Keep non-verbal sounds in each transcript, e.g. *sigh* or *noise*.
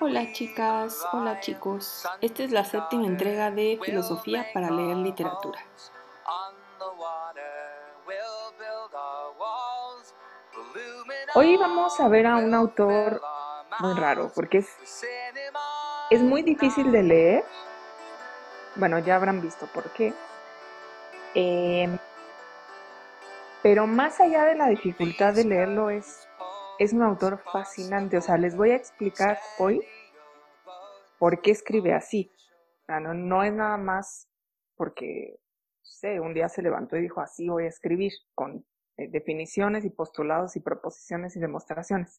Hola chicas, hola chicos. Esta es la séptima entrega de Filosofía para leer literatura. Hoy vamos a ver a un autor muy raro, porque es, muy difícil de leer. Bueno, ya habrán visto por qué. Eh, pero más allá de la dificultad de leerlo, es, es un autor fascinante. O sea, les voy a explicar hoy por qué escribe así. No, es nada más porque, sé, un día se levantó y dijo así voy a escribir, con eh, definiciones y postulados y proposiciones y demostraciones.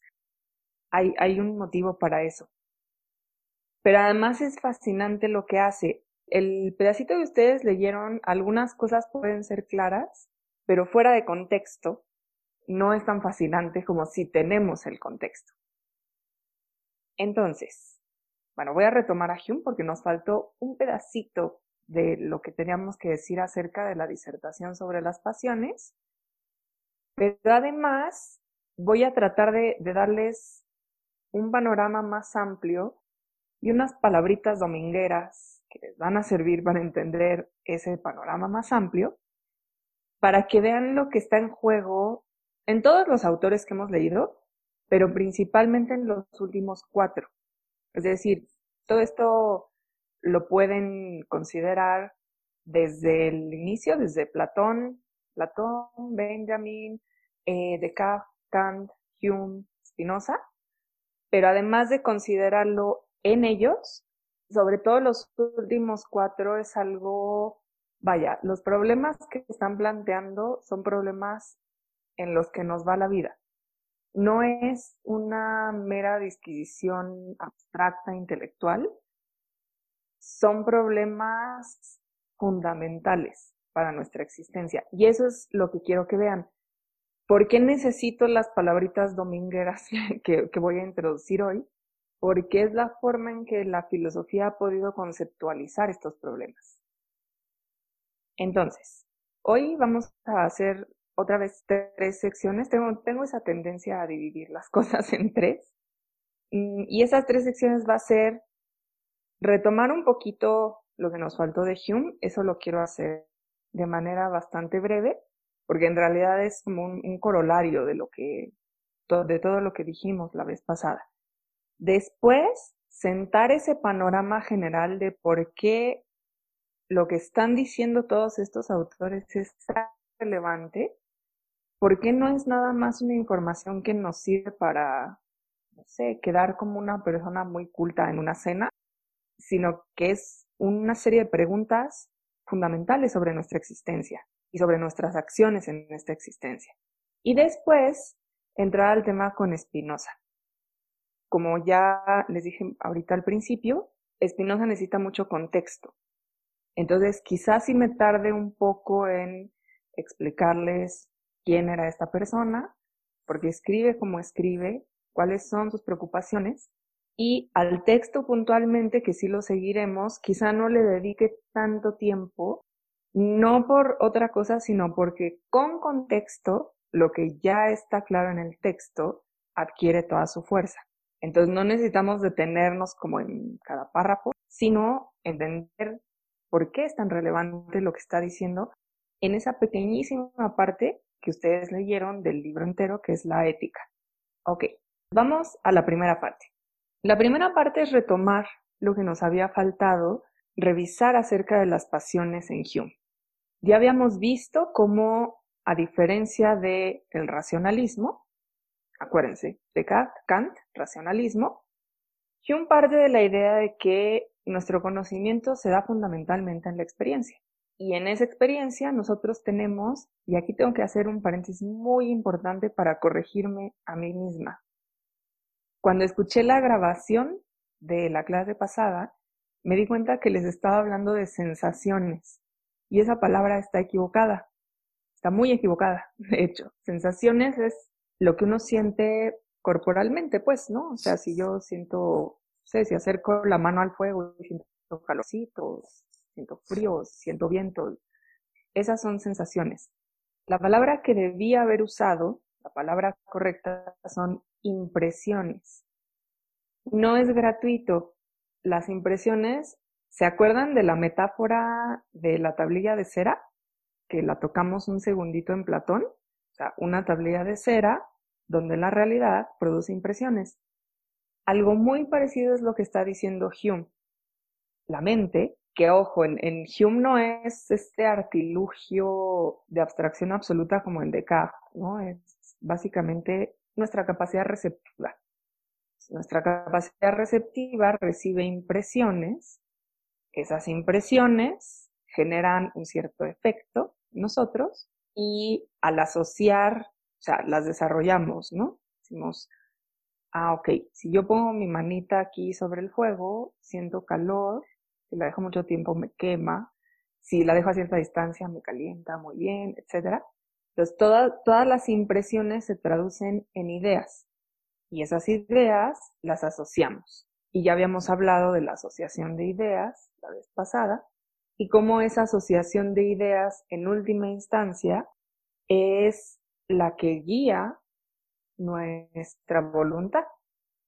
Hay, hay un motivo para eso. Pero además es fascinante lo que hace. El pedacito que ustedes leyeron, algunas cosas pueden ser claras, pero fuera de contexto no es tan fascinante como si tenemos el contexto. Entonces, bueno, voy a retomar a Hume porque nos faltó un pedacito de lo que teníamos que decir acerca de la disertación sobre las pasiones, pero además voy a tratar de, de darles un panorama más amplio y unas palabritas domingueras que les van a servir para entender ese panorama más amplio para que vean lo que está en juego en todos los autores que hemos leído, pero principalmente en los últimos cuatro. Es decir, todo esto lo pueden considerar desde el inicio, desde Platón, Platón, Benjamin, eh, Descartes, Kant, Hume, Spinoza, pero además de considerarlo en ellos, sobre todo los últimos cuatro es algo Vaya, los problemas que están planteando son problemas en los que nos va la vida. No es una mera disquisición abstracta intelectual, son problemas fundamentales para nuestra existencia. Y eso es lo que quiero que vean. ¿Por qué necesito las palabritas domingueras *laughs* que, que voy a introducir hoy? Porque es la forma en que la filosofía ha podido conceptualizar estos problemas. Entonces, hoy vamos a hacer otra vez tres secciones. Tengo, tengo esa tendencia a dividir las *laughs* cosas en tres. Mm, y esas tres secciones va a ser retomar un poquito lo que nos faltó de Hume. Eso lo quiero hacer de manera bastante breve, porque en realidad es como un, un corolario de lo que, de todo lo que dijimos la vez pasada. Después, sentar ese panorama general de por qué lo que están diciendo todos estos autores es relevante, ¿por qué no es nada más una información que nos sirve para, no sé, quedar como una persona muy culta en una cena, sino que es una serie de preguntas fundamentales sobre nuestra existencia y sobre nuestras acciones en esta existencia. Y después entrar al tema con Spinoza. Como ya les dije ahorita al principio, Spinoza necesita mucho contexto. Entonces, quizás si me tarde un poco en explicarles quién era esta persona, porque escribe como escribe, cuáles son sus preocupaciones, y al texto puntualmente, que sí lo seguiremos, quizá no le dedique tanto tiempo, no por otra cosa, sino porque con contexto, lo que ya está claro en el texto adquiere toda su fuerza. Entonces no necesitamos detenernos como en cada párrafo, sino entender por qué es tan relevante lo que está diciendo en esa pequeñísima parte que ustedes leyeron del libro entero, que es la ética. Ok, vamos a la primera parte. La primera parte es retomar lo que nos había faltado, revisar acerca de las pasiones en Hume. Ya habíamos visto cómo, a diferencia del el racionalismo, acuérdense, de Kant, racionalismo, Hume parte de la idea de que nuestro conocimiento se da fundamentalmente en la experiencia. Y en esa experiencia nosotros tenemos, y aquí tengo que hacer un paréntesis muy importante para corregirme a mí misma. Cuando escuché la grabación de la clase pasada, me di cuenta que les estaba hablando de sensaciones. Y esa palabra está equivocada. Está muy equivocada, *laughs* de hecho. Sensaciones es lo que uno siente corporalmente, pues, ¿no? O sea, si yo siento sé, si acerco la mano al fuego y siento calorcitos, siento frío, siento viento, esas son sensaciones. La palabra que debía haber usado, la palabra correcta, son impresiones. no es gratuito. Las impresiones, ¿se acuerdan de la metáfora de la tablilla de cera? Que la tocamos un segundito en Platón. O sea, una tablilla de cera donde la realidad produce impresiones. Algo muy parecido es lo que está diciendo Hume. La mente, que ojo, en, Hume no es este artilugio de abstracción absoluta como en Descartes, ¿no? Es básicamente nuestra capacidad receptiva. Nuestra capacidad receptiva recibe impresiones, esas impresiones generan un cierto efecto en nosotros y al asociar, o sea, las desarrollamos, ¿no? Decimos, ah, ok, si yo pongo mi manita aquí sobre el fuego, siento calor, si la dejo mucho tiempo me quema, si la dejo a cierta distancia me calienta muy bien, etc. Entonces, todas las impresiones se traducen en ideas y esas ideas las asociamos. Y ya habíamos hablado de la asociación de ideas la vez pasada y cómo esa asociación de ideas en última instancia es la que guía nuestra voluntad,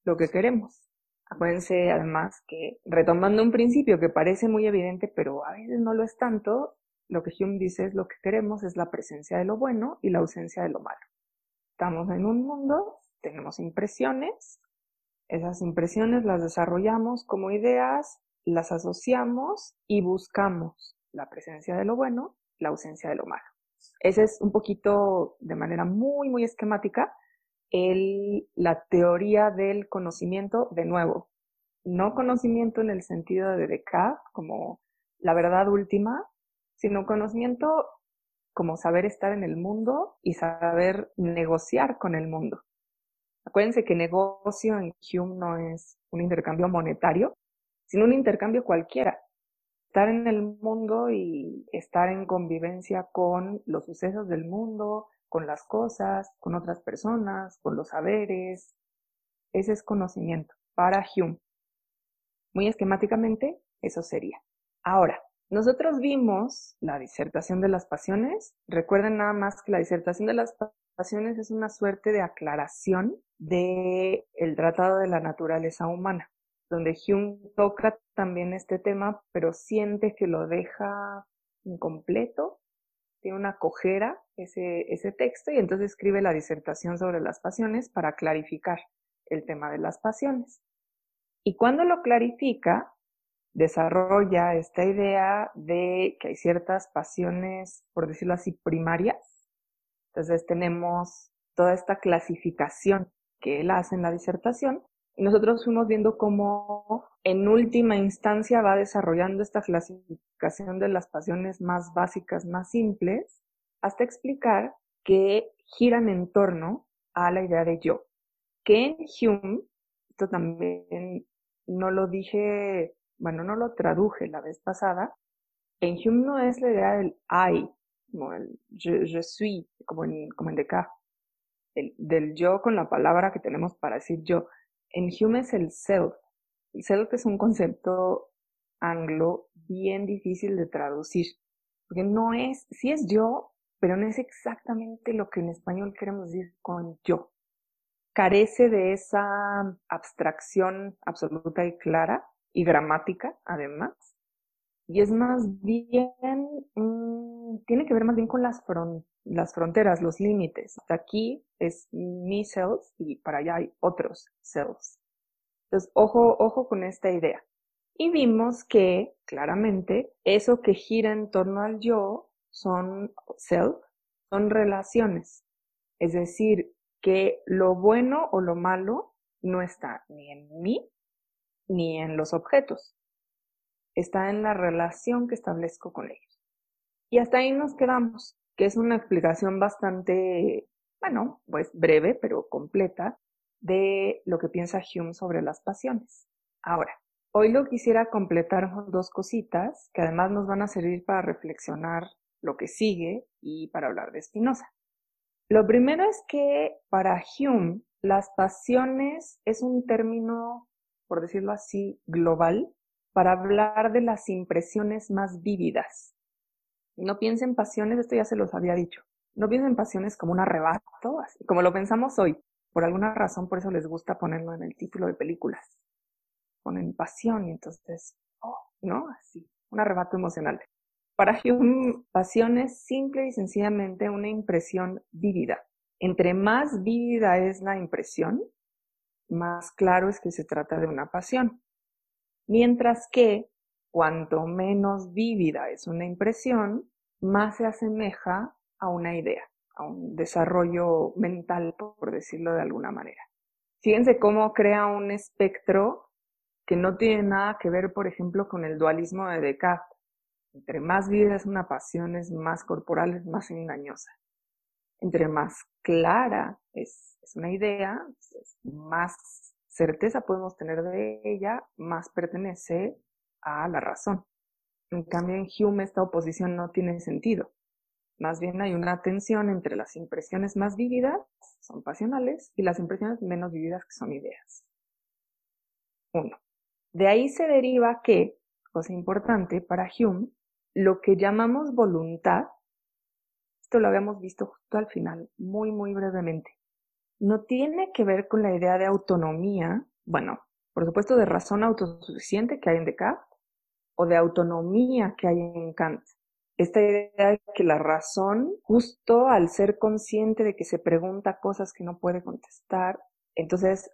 lo que queremos. Acuérdense además que retomando un principio que parece muy evidente, pero a veces no lo es tanto, lo que Hume dice es lo que queremos es la presencia de lo bueno y la ausencia de lo malo. Estamos en un mundo, tenemos impresiones, esas impresiones las desarrollamos como ideas, las asociamos y buscamos la presencia de lo bueno, la ausencia de lo malo. Ese es un poquito de manera muy, muy esquemática el, la teoría del conocimiento de nuevo. No conocimiento en el sentido de Descartes como la verdad última, sino conocimiento como saber estar en el mundo y saber negociar con el mundo. Acuérdense que negocio en Hume no es un intercambio monetario, sino un intercambio cualquiera. Estar en el mundo y estar en convivencia con los sucesos del mundo, con las cosas, con otras personas, con los saberes. Ese es conocimiento para Hume. Muy esquemáticamente, eso sería. Ahora, nosotros vimos la disertación de las pasiones. Recuerden nada más que la disertación de las pasiones es una suerte de aclaración de el tratado de la naturaleza humana, donde Hume toca también este tema, pero siente que lo deja incompleto tiene una cojera ese, ese texto y entonces escribe la disertación sobre las pasiones para clarificar el tema de las pasiones. Y cuando lo clarifica, desarrolla esta idea de que hay ciertas pasiones, por decirlo así, primarias. Entonces tenemos toda esta clasificación que él hace en la disertación nosotros fuimos viendo cómo en última instancia va desarrollando esta clasificación de las pasiones más básicas, más simples, hasta explicar que giran en torno a la idea de yo. Que en Hume, esto también no lo dije, bueno, no lo traduje la vez pasada, en Hume no es la idea del I, como el je, suis, como en, como en Descartes, del yo con la palabra que tenemos para decir yo, en Hume es el self. El self es un concepto anglo bien difícil de traducir, porque no es, sí es yo, pero no es exactamente lo que en español queremos decir con yo. Carece de esa abstracción absoluta y clara y gramática, además. Y es más bien, mm, tiene que ver más bien con las, las fronteras, los límites. aquí es mi self y para allá hay otros selves. Entonces, ojo, ojo con esta idea. Y vimos que, claramente, eso que gira en torno al yo son self, son relaciones. Es decir, que lo bueno o lo malo no está ni en mí ni en los objetos. Está en la relación que establezco con ellos. Y hasta ahí nos quedamos, que es una explicación bastante bueno, pues breve pero completa de lo que piensa Hume sobre las pasiones. Ahora, hoy lo quisiera completar con dos cositas que además nos van a servir para reflexionar lo que sigue y para hablar de Spinoza. Lo primero es que para Hume las pasiones es un término, por decirlo así, global para hablar de las impresiones más vívidas. No piensen pasiones, esto ya se los había dicho. No piensen pasiones como un arrebato, así como lo pensamos hoy. Por alguna razón, por eso les gusta ponerlo en el título de películas. ponen pasión y entonces, oh, ¿no? Así, un arrebato emocional. Para Hume, pasión es simple y sencillamente una impresión vívida. Entre más vívida es la impresión, más claro es que se trata de una pasión. Mientras que cuanto menos vívida es una impresión, más se asemeja a una idea, a un desarrollo mental, por decirlo de alguna manera. Fíjense cómo crea un espectro que no tiene nada que ver, por ejemplo, con el dualismo de Descartes. Entre más vívida es una pasión, es más corporal, es más engañosa. Entre más clara es, es una idea, más certeza podemos tener de ella, más pertenece a la razón. En cambio, en Hume esta oposición no tiene sentido. Más bien hay una tensión entre las impresiones más vívidas, son pasionales, y las impresiones menos vívidas, que son ideas. Uno. De ahí se deriva que, cosa importante para Hume, lo que llamamos voluntad, esto lo habíamos visto justo al final, muy, muy brevemente, no tiene que ver con la idea de autonomía, bueno, por supuesto de razón autosuficiente que hay en Descartes, o de autonomía que hay en Kant. Esta idea de que la razón, justo al ser consciente de que se pregunta cosas que no puede contestar, entonces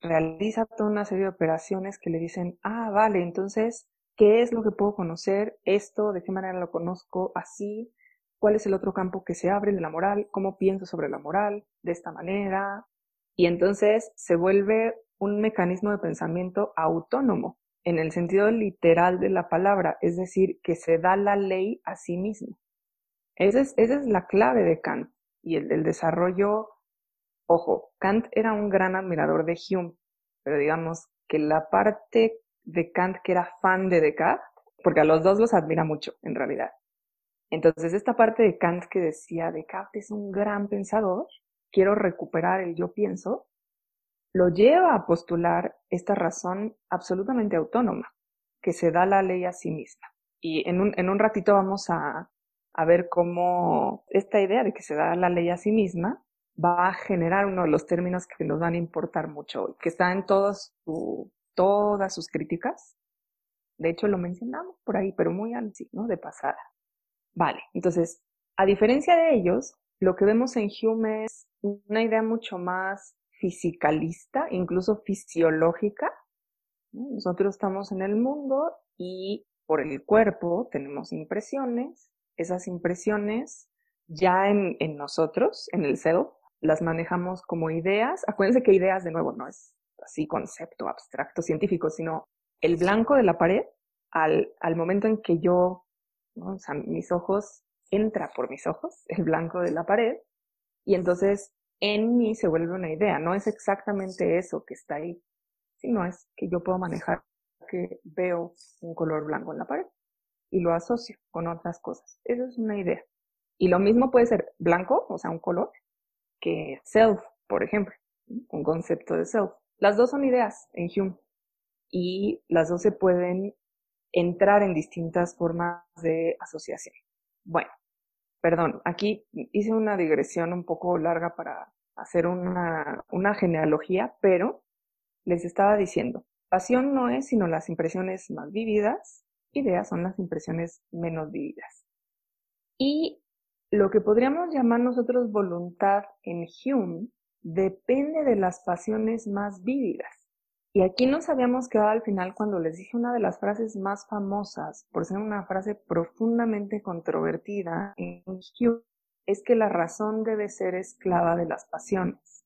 realiza toda una serie de operaciones que le dicen, ah, vale, entonces, ¿qué es lo que puedo conocer? Esto, ¿de qué manera lo conozco? Así, ¿cuál es el otro campo que se abre de la moral? ¿Cómo pienso sobre la moral? De esta manera. Y entonces se vuelve un mecanismo de pensamiento autónomo, en el sentido literal de la palabra, es decir, que se da la ley a sí mismo. Esa es, esa es la clave de Kant y el, el desarrollo. Ojo, Kant era un gran admirador de Hume, pero digamos que la parte de Kant que era fan de Descartes, porque a los dos los admira mucho, en realidad. Entonces, esta parte de Kant que decía Descartes es un gran pensador, quiero recuperar el yo pienso, lo lleva a postular esta razón absolutamente autónoma, que se da la ley a sí misma. Y en un, en un ratito vamos a, a ver cómo esta idea de que se da la ley a sí misma va a generar uno de los términos que nos van a importar mucho hoy, que está en todos todas sus críticas. De hecho, lo mencionamos por ahí, pero muy así, ¿no? De pasada. Vale, entonces, a diferencia de ellos, lo que vemos en Hume es una idea mucho más fisicalista, incluso fisiológica. Nosotros estamos en el mundo y por el cuerpo tenemos impresiones. Esas impresiones ya en, en nosotros, en el self, las manejamos como ideas. Acuérdense que ideas, de nuevo, no es así concepto abstracto científico, sino el blanco de la pared al, al momento en que yo, o sea, mis ojos, entra por mis ojos *laughs* el blanco de la pared y entonces en mí se vuelve una idea. No es exactamente eso que está ahí, sino es que yo puedo manejar que veo un color blanco en la pared y lo asocio con otras cosas. Eso es una idea. Y lo mismo puede ser blanco, o sea, un color, que self, por ejemplo, un concepto de self. Las dos son ideas en Hume y las dos se pueden entrar en distintas formas de asociación. Bueno, perdón, aquí hice una digresión un poco larga para hacer una, una genealogía, pero les estaba diciendo, pasión no es sino las impresiones más vívidas, ideas son las impresiones menos vívidas. Y lo que podríamos llamar nosotros voluntad en Hume depende de las pasiones más vívidas. Y aquí nos habíamos quedado al final cuando les dije una de las frases más famosas, por ser una frase profundamente controvertida en Hume, es que la razón debe ser esclava de las pasiones.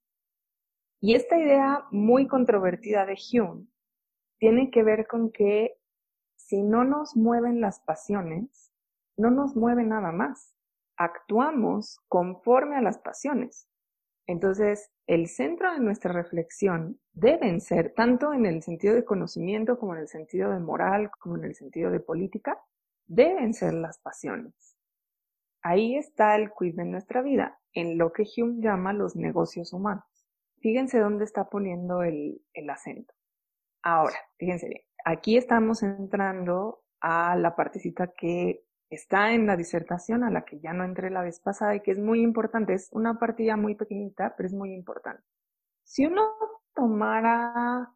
Y esta idea muy controvertida de Hume tiene que ver con que si no nos mueven las pasiones, no nos mueve nada más. Actuamos conforme a las pasiones. Entonces, el centro de nuestra reflexión deben ser, tanto en el sentido de conocimiento como en el sentido de moral, como en el sentido de política, deben ser las pasiones. Ahí está el quid de nuestra vida, en lo que Hume llama los negocios humanos. Fíjense dónde está poniendo el, el acento. Ahora, fíjense bien, aquí estamos entrando a la partecita que está en la disertación a la que ya no entré la vez pasada y que es muy importante. Es una partida muy pequeñita, pero es muy importante. Si uno tomara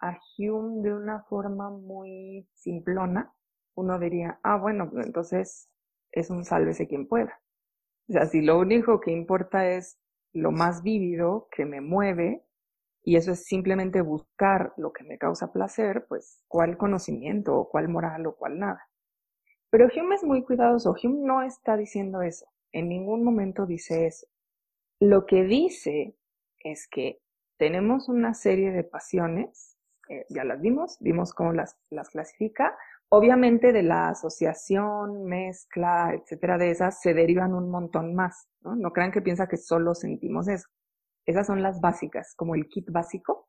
a Hume de una forma muy simplona, uno diría, ah, bueno, pues entonces es un sálvese quien pueda. O sea, si lo único que importa es lo más vívido que me mueve, y eso es simplemente buscar lo que me causa placer, pues cuál conocimiento o cuál moral o cuál nada. Pero Hume es muy cuidadoso, Hume no está diciendo eso, en ningún momento dice eso. Lo que dice es que tenemos una serie de pasiones, eh, ya las vimos, vimos cómo las, las clasifica, obviamente de la asociación, mezcla, etcétera, de esas se derivan un montón más, ¿no? No crean que piensa que solo sentimos eso. Esas son las básicas, como el kit básico.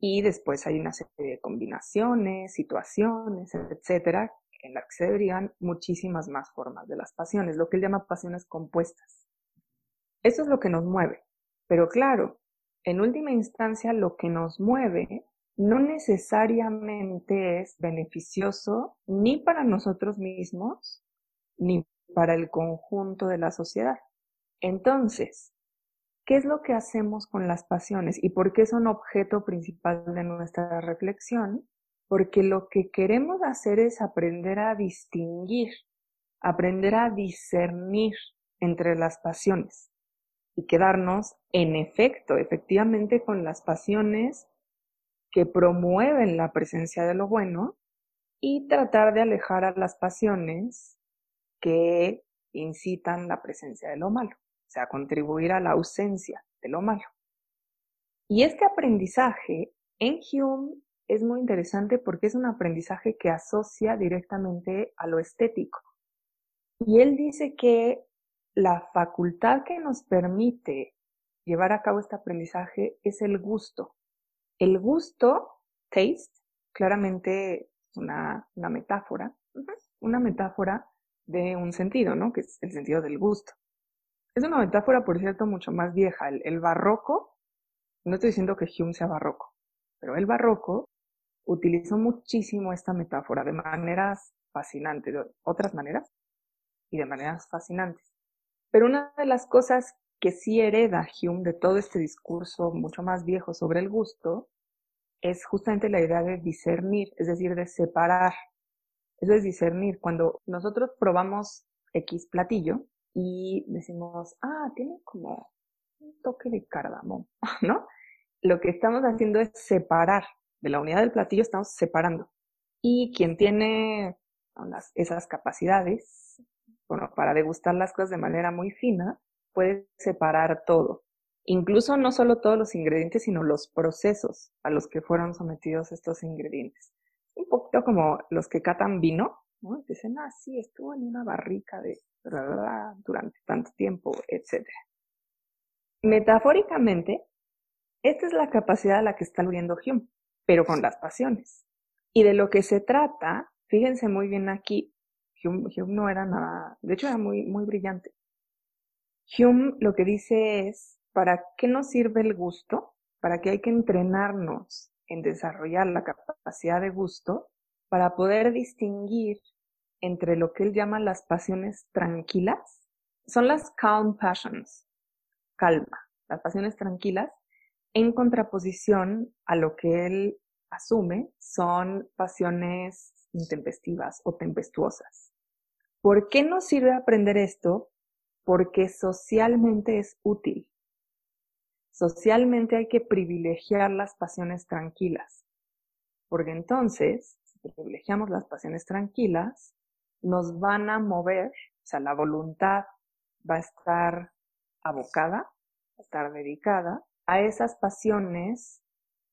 Y después hay una serie de combinaciones, situaciones, etcétera, en las que se derivan muchísimas más formas de las pasiones, lo que él llama pasiones compuestas. Eso es lo que nos mueve. Pero claro, en última instancia, lo que nos mueve no necesariamente es beneficioso ni para nosotros mismos ni para el conjunto de la sociedad. Entonces, ¿qué es lo que hacemos con las pasiones y por qué son objeto principal de nuestra reflexión? Porque lo que queremos hacer es aprender a distinguir, aprender a discernir entre las pasiones y quedarnos en efecto, efectivamente, con las pasiones que promueven la presencia de lo bueno y tratar de alejar a las pasiones que incitan la presencia de lo malo, o sea, contribuir a la ausencia de lo malo. Y este aprendizaje en Hume es muy interesante porque es un aprendizaje que asocia directamente a lo estético. Y él dice que la facultad que nos permite llevar a cabo este aprendizaje es el gusto. El gusto, taste, claramente una, una metáfora, una metáfora de un sentido, ¿no? Que es el sentido del gusto. Es una metáfora, por cierto, mucho más vieja. El, el barroco, no estoy diciendo que Hume sea barroco, pero el barroco utilizó muchísimo esta metáfora de maneras fascinantes, de otras maneras y de maneras fascinantes. Pero una de las cosas que sí hereda Hume de todo este discurso mucho más viejo sobre el gusto es justamente la idea de discernir, es decir, de separar. Eso es discernir. Cuando nosotros probamos X platillo y decimos, ah, tiene como un toque de cardamomo, *laughs* ¿no? Lo que estamos haciendo es separar. De la unidad del platillo estamos separando. Y quien tiene esas capacidades, bueno, para degustar las cosas de manera muy fina, puede separar todo. Incluso no solo todos los ingredientes, sino los procesos a los que fueron sometidos estos ingredientes. Un poquito como los que catan vino, ¿no? Dicen, ah, sí, estuvo en una barrica de durante tanto tiempo, etc. Metafóricamente, esta es la capacidad a la que está aludiendo Hume, pero con las pasiones. Y de lo que se trata, fíjense muy bien aquí, Hume, no era nada, de hecho era muy, muy brillante. Hume lo que dice es, ¿para qué nos sirve el gusto? ¿Para qué hay que entrenarnos en desarrollar la capacidad de gusto para poder distinguir entre lo que él llama las pasiones tranquilas? Son las calm passions, calma, las pasiones tranquilas, en contraposición a lo que él asume son pasiones intempestivas o tempestuosas. ¿Por qué nos sirve aprender esto? porque socialmente es útil. Socialmente hay que privilegiar las pasiones tranquilas, porque entonces, si privilegiamos las pasiones tranquilas, nos van a mover, o sea, la voluntad va a estar abocada, va a estar dedicada a esas pasiones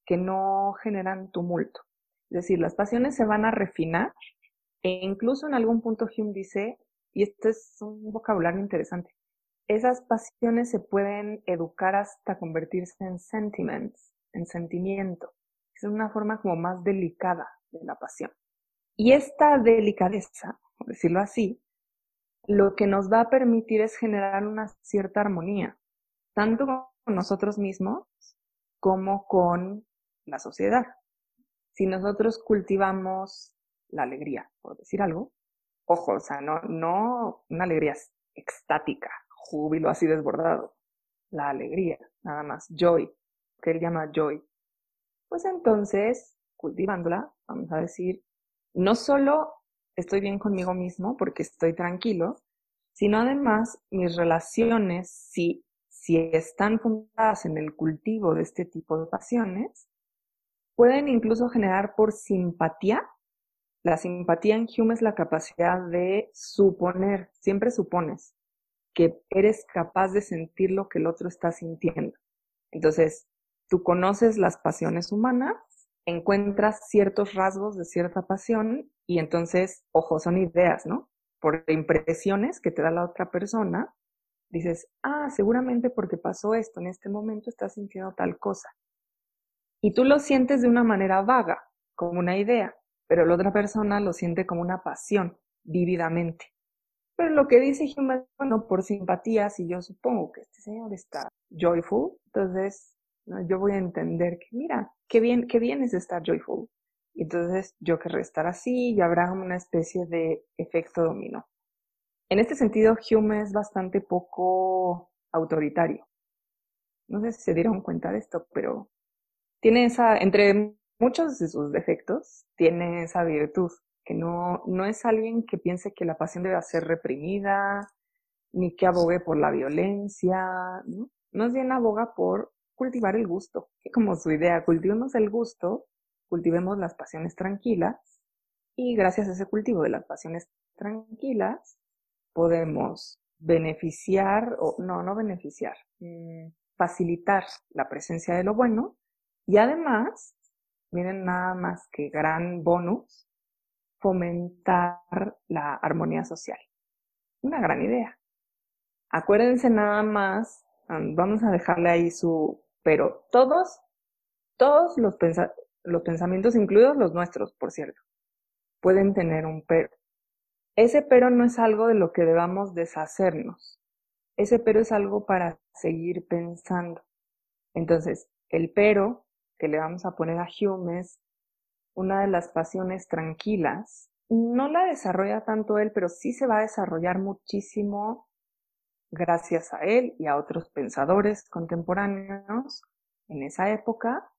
que no generan tumulto. Es decir, las pasiones se van a refinar e incluso en algún punto Hume dice y esto es un vocabulario interesante. Esas pasiones se pueden educar hasta convertirse en sentiments, en sentimiento. Es una forma como más delicada de la pasión. Y esta delicadeza, por decirlo así, lo que nos va a permitir es generar una cierta armonía, tanto con nosotros mismos como con la sociedad. Si nosotros cultivamos la alegría, por decir algo, ojo, o sea, no, no una alegría extática, júbilo así desbordado. La alegría, nada más, joy, que él llama joy. pues entonces, cultivándola, vamos a decir, no solo estoy bien conmigo mismo porque estoy tranquilo, sino además mis relaciones, si, si están fundadas en el cultivo de este tipo de pasiones, pueden incluso generar por simpatía. La simpatía en Hume es la capacidad de suponer, siempre supones que eres capaz de sentir lo que el otro está sintiendo. Entonces, tú conoces las pasiones humanas, encuentras ciertos rasgos de cierta pasión y entonces, ojo, son ideas, ¿no? Por impresiones que te da la otra persona, dices, ah, seguramente porque pasó esto en este momento estás sintiendo tal cosa. Y tú lo sientes de una manera vaga, como una idea, pero la otra persona lo siente como una pasión, vívidamente. Pero lo que dice Hume, bueno, por simpatía, si yo supongo que este señor está joyful, entonces yo voy a entender que, mira, qué bien, qué bien es estar joyful. Entonces yo querré estar así y habrá una especie de efecto dominó. En este sentido, Hume es bastante poco autoritario. No sé si se dieron cuenta de esto, pero tiene esa, entre muchos de sus defectos, tiene esa virtud, que no, no es alguien que piense que la pasión debe ser reprimida, ni que abogue por la violencia, ¿no? Más bien aboga por cultivar el gusto, que como su idea, cultivemos el gusto, cultivemos las pasiones tranquilas, y gracias a ese cultivo de las pasiones tranquilas, podemos beneficiar, o no, no beneficiar, mm, facilitar la presencia de lo bueno, y además, miren nada más que gran bonus, fomentar la armonía social. Una gran idea. Acuérdense nada más, vamos a dejarle ahí su, pero todos, todos los, los pensamientos, incluidos los nuestros, por cierto, pueden tener un pero. Ese pero no es algo de lo que debamos deshacernos. Ese pero es algo para seguir pensando. Entonces, el pero que le vamos a poner a Hume es una de las pasiones tranquilas. No la desarrolla tanto él, pero sí se va a desarrollar muchísimo gracias a él y a otros pensadores contemporáneos en esa época,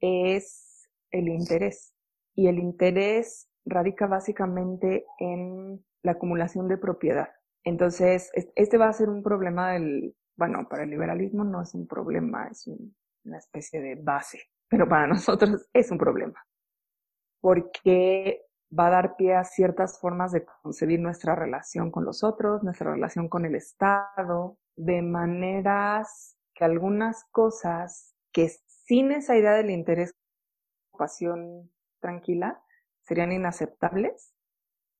es el interés. Y el interés radica básicamente en la acumulación de propiedad. Entonces, este va a ser un problema del, bueno, para el liberalismo no es un problema, es una especie de base, pero para *laughs* nosotros es un problema. Porque va a dar pie a ciertas formas de concebir nuestra relación con los otros, nuestra relación con el Estado, de maneras que algunas cosas que sin esa idea del interés, pasión tranquila, serían inaceptables.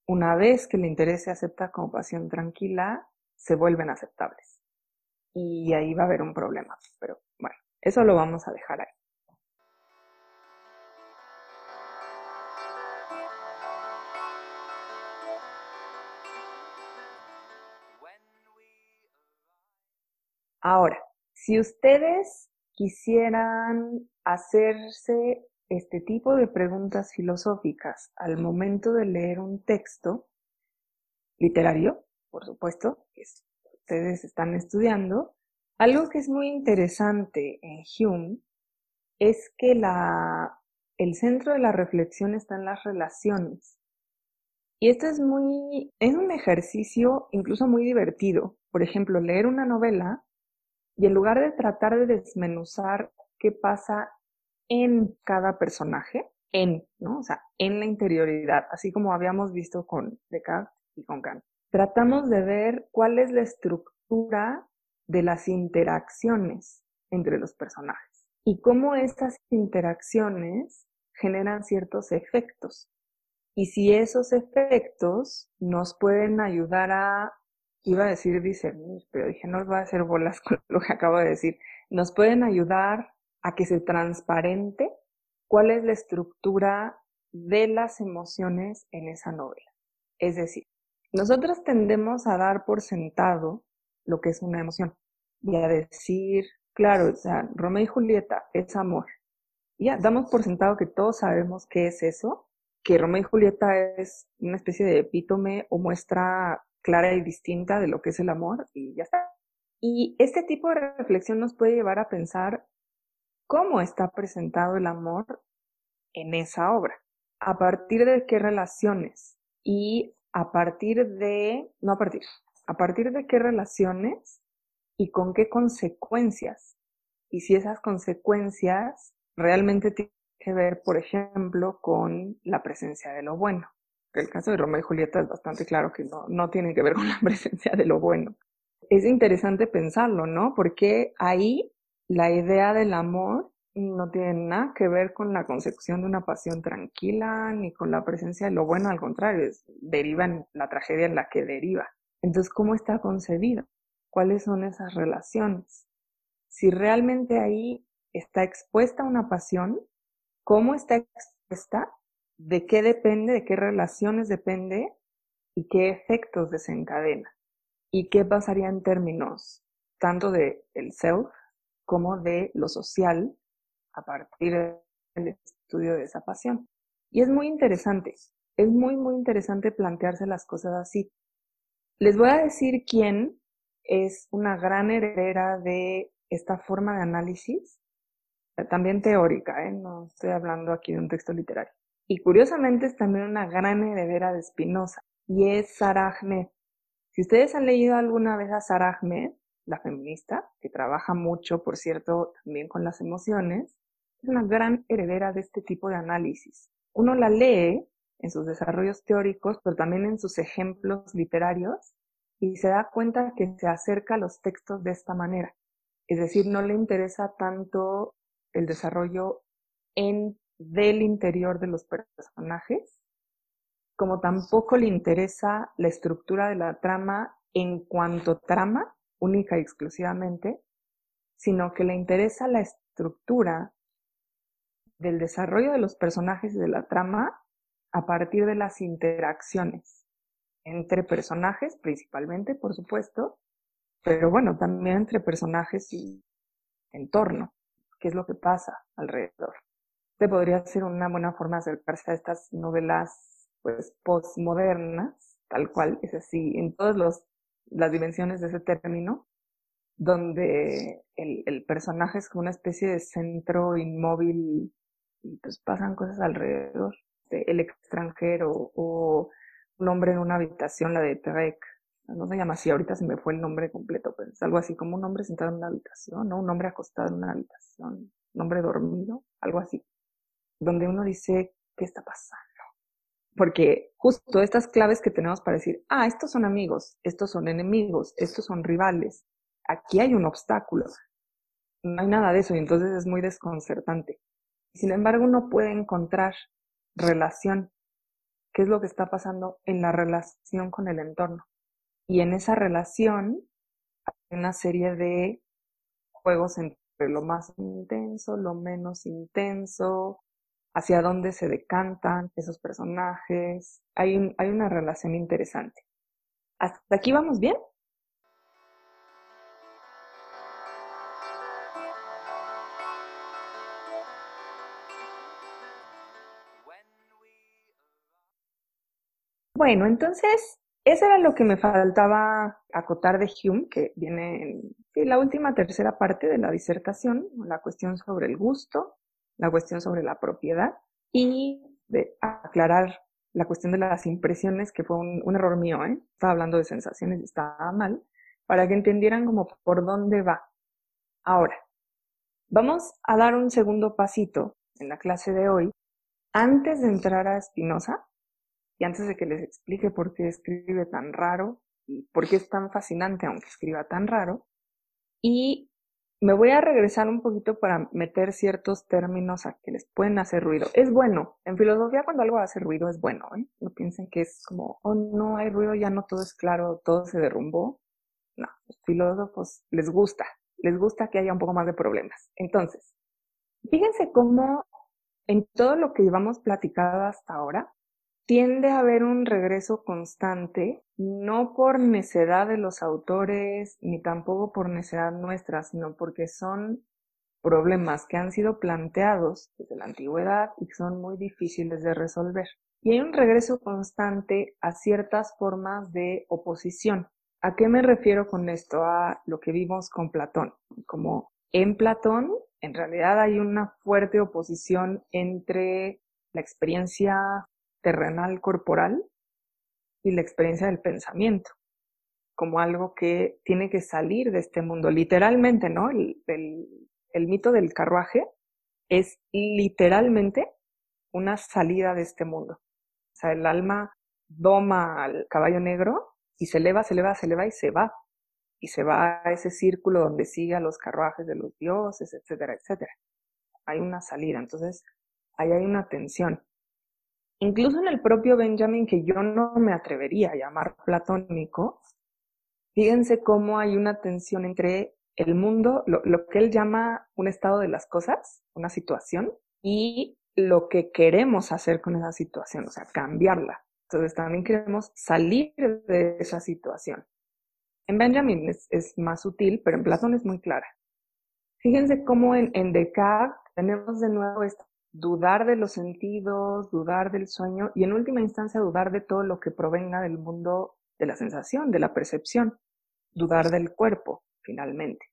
Una vez que el interés se acepta como pasión tranquila, se vuelven aceptables. Y ahí va a haber un problema. Pero bueno, eso lo vamos a dejar ahí. Ahora, si ustedes quisieran hacerse este tipo de preguntas filosóficas al momento de leer un texto literario, por supuesto, que ustedes están estudiando, algo que es muy interesante en Hume es que la, el centro de la reflexión está en las relaciones. Y esto es muy, es un ejercicio incluso muy divertido. Por ejemplo, leer una novela y en lugar de tratar de desmenuzar qué pasa en cada personaje, en, ¿no? O sea, en la interioridad, así como habíamos visto con Descartes y con Kant. Tratamos de ver cuál es la estructura de las interacciones entre los personajes y cómo estas interacciones generan ciertos efectos. Y si esos efectos nos pueden ayudar a iba a decir discernir, pero dije, no os va a hacer bolas con lo que acabo de decir. Nos pueden ayudar a que se transparente cuál es la estructura de las emociones en esa novela. Es decir, nosotros tendemos a dar por sentado lo que es una emoción y a decir, claro, o sea, Romeo y Julieta es amor. ya, damos por sentado que todos sabemos qué es eso, que Romeo y Julieta es una especie de epítome o muestra clara y distinta de lo que es el amor y ya está. Y este tipo de reflexión nos puede llevar a pensar cómo está presentado el amor en esa obra, a partir de qué relaciones y a partir de, no a partir, a partir de qué relaciones y con qué consecuencias. Y si esas consecuencias realmente tienen que ver, por ejemplo, con la presencia de lo bueno. El caso de Romeo y Julieta es bastante claro que no, no tiene que ver con la *laughs* presencia de lo bueno. Es interesante pensarlo, ¿no? Porque ahí la idea del amor no tiene nada que ver con la consecución de una pasión tranquila ni con la presencia de lo bueno, al contrario, deriva en la tragedia en la que deriva. Entonces, ¿cómo está concebido? ¿Cuáles son esas relaciones? Si realmente ahí está expuesta una pasión, ¿cómo está expuesta? ¿De qué depende? ¿De qué relaciones depende? ¿Y qué efectos desencadena? ¿Y qué pasaría en términos tanto de el self como de lo social a partir del estudio de esa pasión. Y es muy interesante, es muy, muy interesante plantearse las cosas así. Les voy a decir quién es una gran heredera de esta forma de análisis, también teórica, ¿eh? no estoy hablando aquí de un texto literario. Y curiosamente es también una gran heredera de Spinoza, y es Sarah. Si ustedes han leído alguna vez a Sarah la feminista, que trabaja mucho, por cierto, también con las emociones, es una gran heredera de este tipo de análisis. Uno la lee en sus desarrollos teóricos, pero también en sus ejemplos literarios, y se da cuenta que se acerca a los textos de esta manera. Es decir, no le interesa tanto el desarrollo en del interior de los personajes, como tampoco le interesa la estructura de la trama en cuanto trama, única y exclusivamente, sino que le interesa la estructura del desarrollo de los personajes y de la trama a partir de las interacciones entre personajes, principalmente, por supuesto, pero bueno, también entre personajes y entorno, qué es lo que pasa alrededor. Este podría ser una buena forma de acercarse a estas novelas, pues, postmodernas, tal cual, es así, en todas las dimensiones de ese término, donde el, personaje es como una especie de centro inmóvil y pues pasan cosas alrededor. El extranjero o un hombre en una habitación, la de Trek, no se llama así, ahorita se me fue el nombre completo, pero es algo así como un hombre sentado en una habitación, ¿no? Un hombre acostado en una habitación, un hombre dormido, algo así, donde uno dice, ¿qué está pasando? Porque justo estas claves que tenemos para decir, ah, estos son amigos, estos son enemigos, estos son rivales, aquí hay un obstáculo. No hay nada de eso y entonces es muy desconcertante. Sin embargo, uno puede encontrar relación. ¿Qué es lo que está pasando en la relación con el entorno? Y en esa relación hay una serie de juegos entre lo más intenso, lo menos intenso, hacia dónde se decantan esos personajes. Hay, hay una relación interesante. ¿Hasta aquí vamos bien? Bueno, entonces, eso era lo que me faltaba acotar de Hume, que viene en la última tercera parte de la disertación, la cuestión sobre el gusto, la cuestión sobre la propiedad y de aclarar la cuestión de las impresiones, que fue un, error mío, ¿eh? Estaba hablando de sensaciones estaba mal, para que entendieran como por dónde va. Ahora, vamos a dar un segundo pasito en la clase de hoy. Antes de entrar a Spinoza, y antes de que les explique por qué escribe tan raro y por qué es tan fascinante aunque escriba tan raro, y me voy a regresar un poquito para meter ciertos términos a que les pueden hacer ruido. Es bueno, en filosofía cuando algo hace ruido es bueno, ¿eh? No piensen que es como, oh no hay ruido, ya no todo es claro, todo se derrumbó. No, los filósofos les gusta, les gusta que haya un poco más de problemas. Entonces, fíjense cómo en todo lo que llevamos platicado hasta ahora, tiende a haber un regreso constante, no por necedad de los autores, ni tampoco por necedad nuestra, sino porque son problemas que han sido planteados desde la antigüedad y que son muy difíciles de resolver. Y hay un regreso constante a ciertas formas de oposición. ¿A qué me refiero con esto? A lo que vimos con Platón. Como en Platón En realidad hay una fuerte oposición entre la experiencia terrenal corporal y la experiencia del pensamiento, como algo que tiene que salir de este mundo, literalmente, ¿no? El, el mito del carruaje es literalmente una salida de este mundo. O sea, el alma doma al caballo negro y se eleva, se eleva, se eleva y se va. Y se va a ese círculo donde sigue a los carruajes de los dioses, etcétera, etcétera. Hay una salida. Entonces, ahí hay una tensión. Incluso en el propio Benjamin, que yo no me atrevería a llamar platónico, fíjense cómo hay una tensión entre el mundo, lo, que él llama un estado de las cosas, una situación, y lo que queremos hacer con esa situación, o sea, cambiarla. Entonces también queremos salir de esa situación. En Benjamin es, más sutil, pero en Platón es muy clara. Fíjense cómo en, en Descartes tenemos de nuevo esto, dudar de los sentidos, dudar del sueño y en última instancia dudar de todo lo que provenga del mundo de la sensación, de la percepción, dudar del cuerpo, finalmente.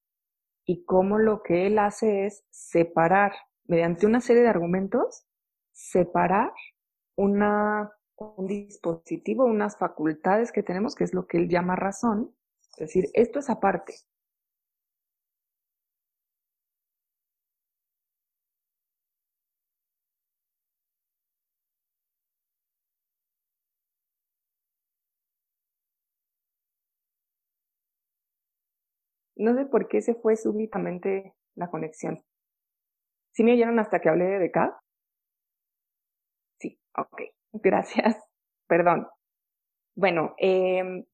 Y cómo lo que él hace es separar mediante una serie de argumentos, separar una, un dispositivo, unas facultades que tenemos, que es lo que él llama razón, es decir, esto es aparte. No sé por qué se fue súbitamente la conexión. ¿Sí me oyeron hasta que hablé de Descartes? Sí, ok. *laughs* Gracias. Perdón. Bueno, eh,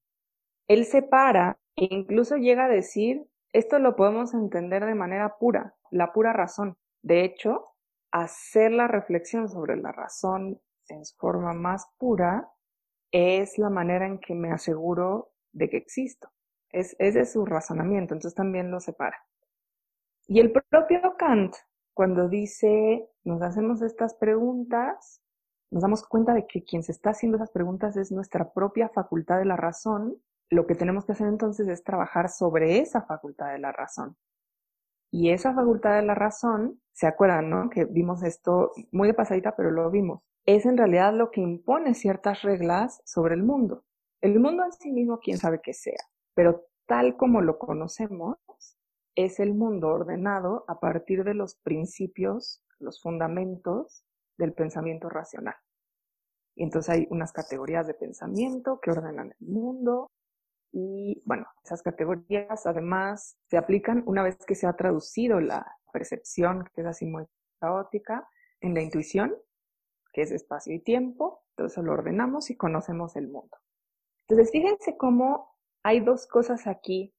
él separa e incluso llega a decir, esto lo podemos entender de manera pura, la pura razón. De hecho, hacer la reflexión sobre la razón en su forma más pura es la manera en que me aseguro de que existo. Es, es de su razonamiento, entonces también lo separa. Y el propio Kant cuando dice, nos hacemos estas preguntas, nos damos cuenta de que quien se está haciendo esas preguntas es nuestra propia facultad de la razón. Lo que tenemos que hacer entonces es trabajar sobre esa facultad de la razón. Y esa facultad de la razón, ¿se acuerdan, no? Que vimos esto muy de pasadita, pero lo vimos. Es en realidad lo que impone ciertas reglas sobre el mundo. El mundo en sí mismo, quién sabe qué sea, pero tal como lo conocemos, es el mundo ordenado a partir de los principios, los fundamentos del pensamiento racional. Y entonces hay unas categorías de pensamiento que ordenan el mundo y bueno, esas categorías además se aplican una vez que se ha traducido la percepción, que es así muy caótica, en la intuición, que es espacio y tiempo, entonces lo ordenamos y conocemos el mundo. Entonces fíjense cómo hay dos cosas aquí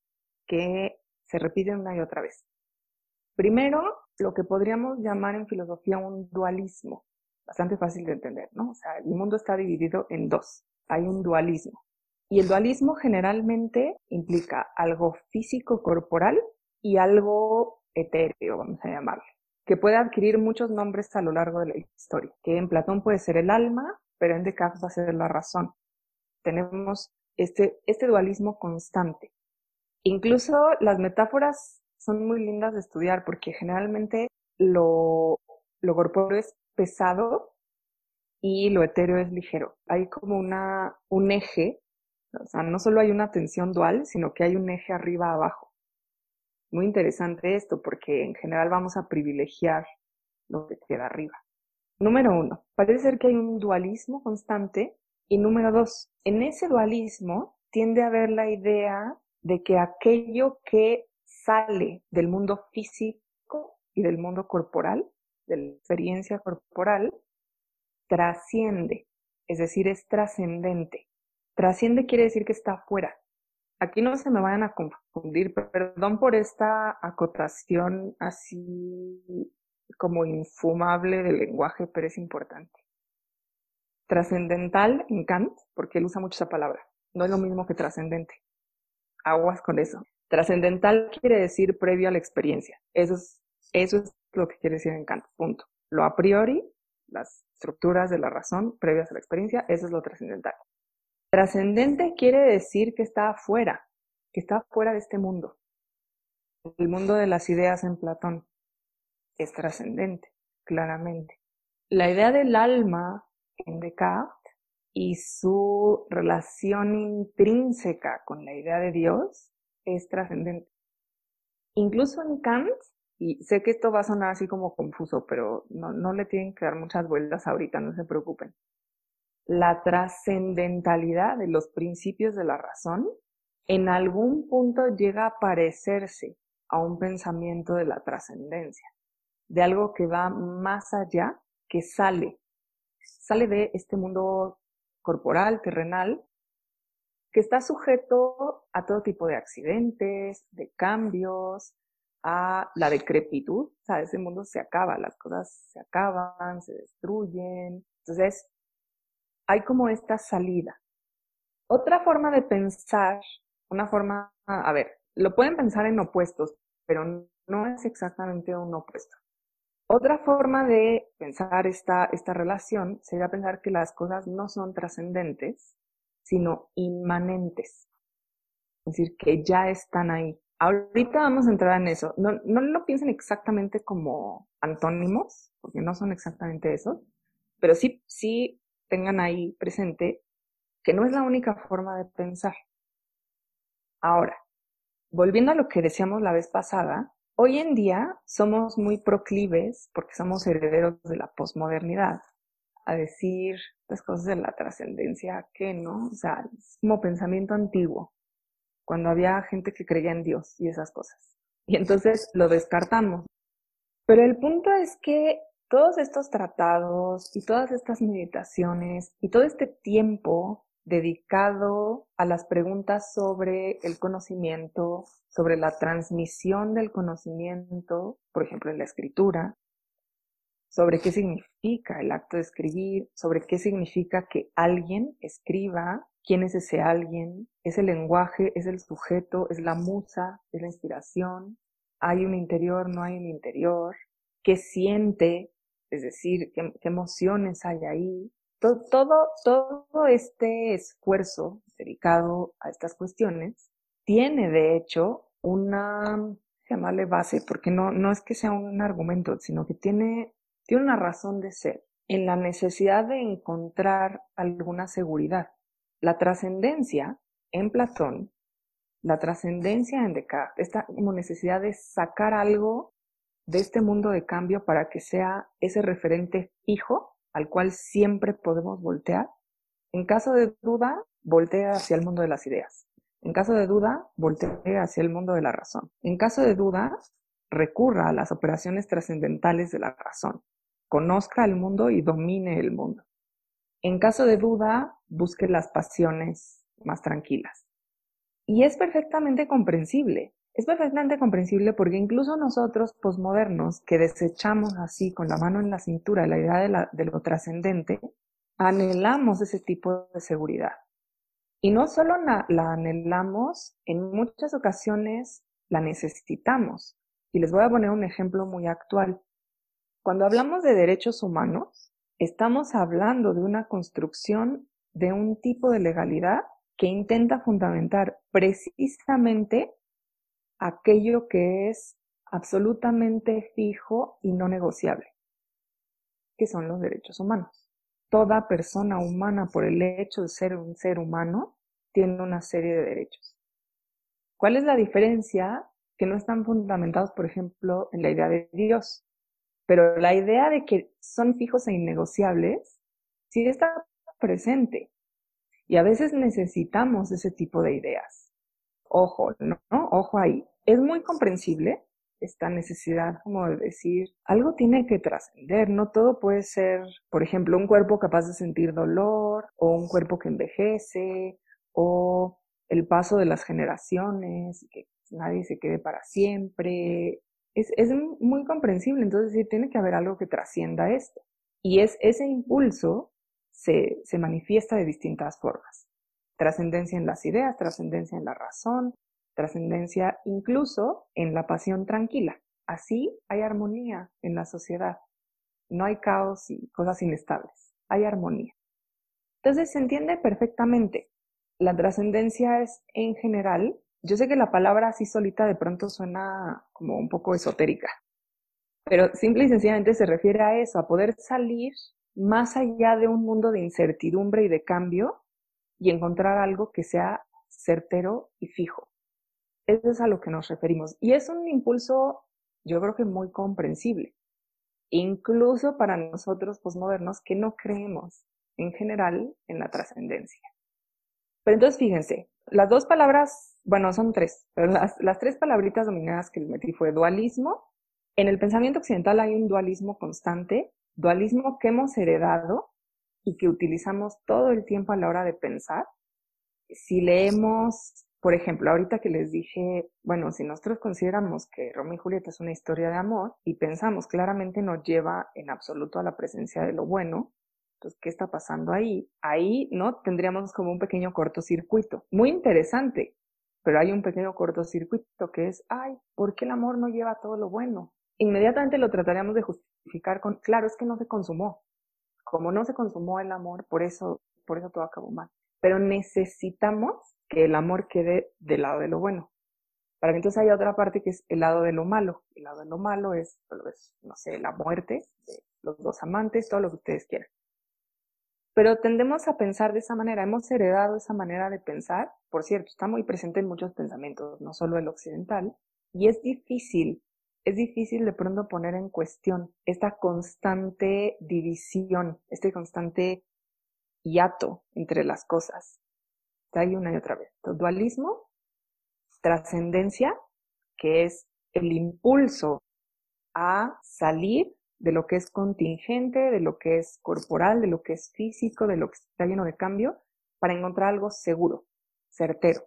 que se repiten una y otra vez. Primero, lo que podríamos llamar en filosofía un dualismo, bastante fácil de entender, ¿no? O sea, el mundo está dividido en dos, hay un dualismo. Y el dualismo generalmente implica algo físico corporal y algo etéreo, vamos a llamarlo, que puede adquirir muchos nombres a lo largo de la historia, que en Platón puede ser el alma, pero en Descartes va a ser la razón. Tenemos este, este dualismo constante. Incluso las metáforas son muy lindas de estudiar porque generalmente lo, lo corpóreo es pesado y lo etéreo es ligero. Hay como una, un eje, o sea, no solo hay una tensión dual, sino que hay un eje arriba-abajo. Muy interesante esto porque en general vamos a privilegiar lo que queda arriba. Número uno, parece ser que hay un dualismo constante. Y número dos, en ese dualismo tiende a haber la idea de que aquello que sale del mundo físico y del mundo corporal, de la experiencia corporal, trasciende, es decir, es trascendente. Trasciende quiere decir que está afuera. Aquí no se me vayan a confundir, perdón por esta acotación así como infumable del lenguaje, pero es importante. Trascendental en Kant, porque él usa mucho esa palabra, no es lo mismo que trascendente aguas con eso. Trascendental quiere decir previo a la experiencia. Eso es, eso es lo que quiere decir en Kant. Punto. Lo a priori, las estructuras de la razón previas a la experiencia, eso es lo trascendental. Trascendente quiere decir que está afuera, que está fuera de este mundo. El mundo de las ideas en Platón. es trascendente, claramente. La idea del alma en Descartes y su relación intrínseca con la idea de Dios es trascendente. Incluso en Kant, y sé que esto va a sonar así como confuso, pero no, no le tienen que dar muchas vueltas ahorita, no se preocupen. La trascendentalidad de los principios de la razón en algún punto llega a parecerse a un pensamiento de la trascendencia, de algo que va más allá, que sale, sale de este mundo corporal, terrenal, que está sujeto a todo tipo de accidentes, de cambios, a la decrepitud, o sea, ese mundo se acaba, las cosas se acaban, se destruyen. Entonces, hay como esta salida. Otra forma de pensar, una forma, a ver, lo pueden pensar en opuestos, pero no es exactamente un opuesto. Otra forma de pensar esta, esta relación sería pensar que las cosas no son trascendentes, sino inmanentes. Es decir, que ya están ahí. Ahorita vamos a entrar en eso. No, no lo piensen exactamente como antónimos, porque no son exactamente eso, pero sí, sí tengan ahí presente que no es la única forma de pensar. Ahora, volviendo a lo que decíamos la vez pasada, Hoy en día somos muy proclives, porque somos herederos de la posmodernidad, a decir las cosas de la trascendencia que no, o sea, es como pensamiento antiguo, cuando había gente que creía en Dios y esas cosas. Y entonces lo descartamos. Pero el punto es que todos estos tratados y todas estas meditaciones y todo este tiempo dedicado a las preguntas sobre el conocimiento, sobre la transmisión del conocimiento, por ejemplo, en la escritura, sobre qué significa el acto de escribir, sobre qué significa que alguien escriba, quién es ese alguien, es el lenguaje, es el sujeto, es la musa, es la inspiración, hay un interior, no hay un interior, qué siente, es decir, qué, emociones hay ahí, todo, todo, este esfuerzo dedicado a estas cuestiones tiene, de hecho, una, llamarle base, porque no, no es que sea un argumento, sino que tiene, tiene una razón de ser en la necesidad de encontrar alguna seguridad. La trascendencia en Platón, la trascendencia en Descartes, esta como necesidad de sacar algo de este mundo de cambio para que sea ese referente fijo al cual siempre podemos voltear. En caso de duda, voltea hacia el mundo de las ideas. En caso de duda, voltee hacia el mundo de la razón. En caso de duda, recurra a las operaciones trascendentales de la razón. Conozca el mundo y domine el mundo. En caso de duda, busque las pasiones más tranquilas. Y es perfectamente comprensible. Es perfectamente comprensible porque incluso nosotros, posmodernos, que desechamos así con la mano en la cintura la idea de, lo trascendente, anhelamos ese tipo de seguridad. Y no solo la anhelamos, en muchas ocasiones la necesitamos. Y les voy a poner un ejemplo muy actual. Cuando hablamos de derechos humanos, estamos hablando de una construcción de un tipo de legalidad que intenta fundamentar precisamente aquello que es absolutamente fijo y no negociable, que son los derechos humanos. Toda persona humana, por el hecho de ser un ser humano, tiene una serie de derechos. ¿Cuál es la diferencia? Que no están fundamentados, por ejemplo, en la idea de Dios. Pero la idea de que son fijos e innegociables sí está presente. Y a veces necesitamos ese tipo de ideas. Ojo, ¿no? Ojo ahí es muy comprensible esta necesidad como de decir, algo tiene que trascender, no todo puede ser, por ejemplo, un cuerpo capaz de sentir dolor o un cuerpo que envejece o el paso de las generaciones, que nadie se quede para siempre. Es, es muy comprensible, entonces sí, tiene que haber algo que trascienda esto. Y es ese impulso se, se manifiesta de distintas formas. Trascendencia en las ideas, trascendencia en la razón, trascendencia incluso en la pasión tranquila. Así hay armonía en la sociedad. No hay caos y cosas inestables. Hay armonía. Entonces se entiende perfectamente. La trascendencia es en general, yo sé que la palabra así solita de pronto suena como un poco esotérica, Pero simple y sencillamente se refiere a eso, a poder salir más allá de un mundo de incertidumbre y de cambio y encontrar algo que sea certero y fijo. Eso es a lo que nos referimos. Y es un impulso, yo creo que muy comprensible, incluso para nosotros posmodernos que no creemos en general en la trascendencia. Pero entonces fíjense, las dos palabras, bueno, son tres, pero las, tres palabritas dominadas que le metí fue dualismo. En el pensamiento occidental hay un dualismo constante, dualismo que hemos heredado y que utilizamos todo el tiempo a la hora de pensar. Si leemos, por ejemplo, ahorita que les dije, bueno, si nosotros consideramos que Romeo y Julieta es una historia de amor y pensamos claramente nos lleva en absoluto a la presencia de lo bueno, entonces, ¿qué está pasando ahí? Ahí, ¿no? Tendríamos como un pequeño cortocircuito. Muy interesante, pero hay un pequeño cortocircuito que es, ay, ¿por qué el amor no lleva todo lo bueno? Inmediatamente lo trataríamos de justificar con, claro, es que no se consumó como no se consumó el amor, por eso, por eso todo acabó mal. Pero necesitamos que el amor quede del lado de lo bueno. Para que entonces haya otra parte que es el lado de lo malo. El lado de lo malo es, no sé, la muerte de los dos amantes, todo lo que ustedes quieran. Pero tendemos a pensar de esa manera, hemos heredado esa manera de pensar, por cierto, está muy presente en muchos pensamientos, no solo el occidental, y es difícil es difícil de pronto poner en cuestión esta constante división, este constante hiato entre las cosas. Está ahí una y otra vez. dualismo, trascendencia, que es el impulso a salir de lo que es contingente, de lo que es corporal, de lo que es físico, de lo que está lleno de cambio, para encontrar algo seguro, certero.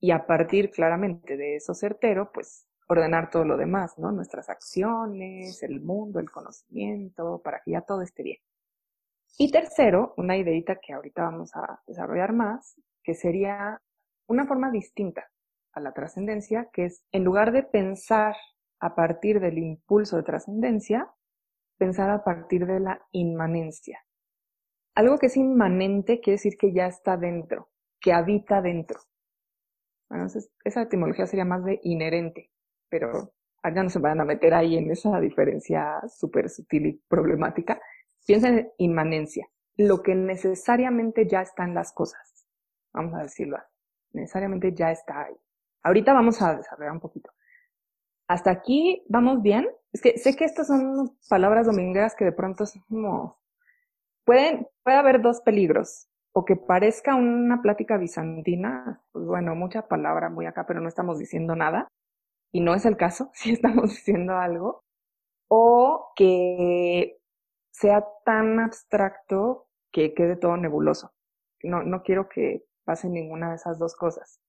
Y a partir claramente de eso certero, pues ordenar todo lo demás, ¿no? Nuestras acciones, el mundo, el conocimiento, para que ya todo esté bien. Y tercero, una ideita que ahorita vamos a desarrollar más, que sería una forma distinta a la trascendencia, que es en lugar de pensar a partir del impulso de trascendencia, pensar a partir de la inmanencia. Algo que es inmanente quiere decir que ya está dentro, que habita dentro. Bueno, esa etimología sería más de inherente pero allá no se van a meter ahí en esa diferencia súper sutil y problemática. Piensa en inmanencia, lo que necesariamente ya está en las cosas. Vamos a decirlo así. Necesariamente ya está ahí. Ahorita vamos a desarrollar un poquito. Hasta aquí vamos bien. Es que sé que estas son palabras domingueras que de pronto son como... Pueden, puede haber dos peligros. O que parezca una plática bizantina, pues bueno, mucha palabra muy acá, pero no estamos diciendo nada y no es el caso, *laughs* si estamos diciendo algo, o que sea tan abstracto que quede todo nebuloso. No, no quiero que pase ninguna de esas dos cosas.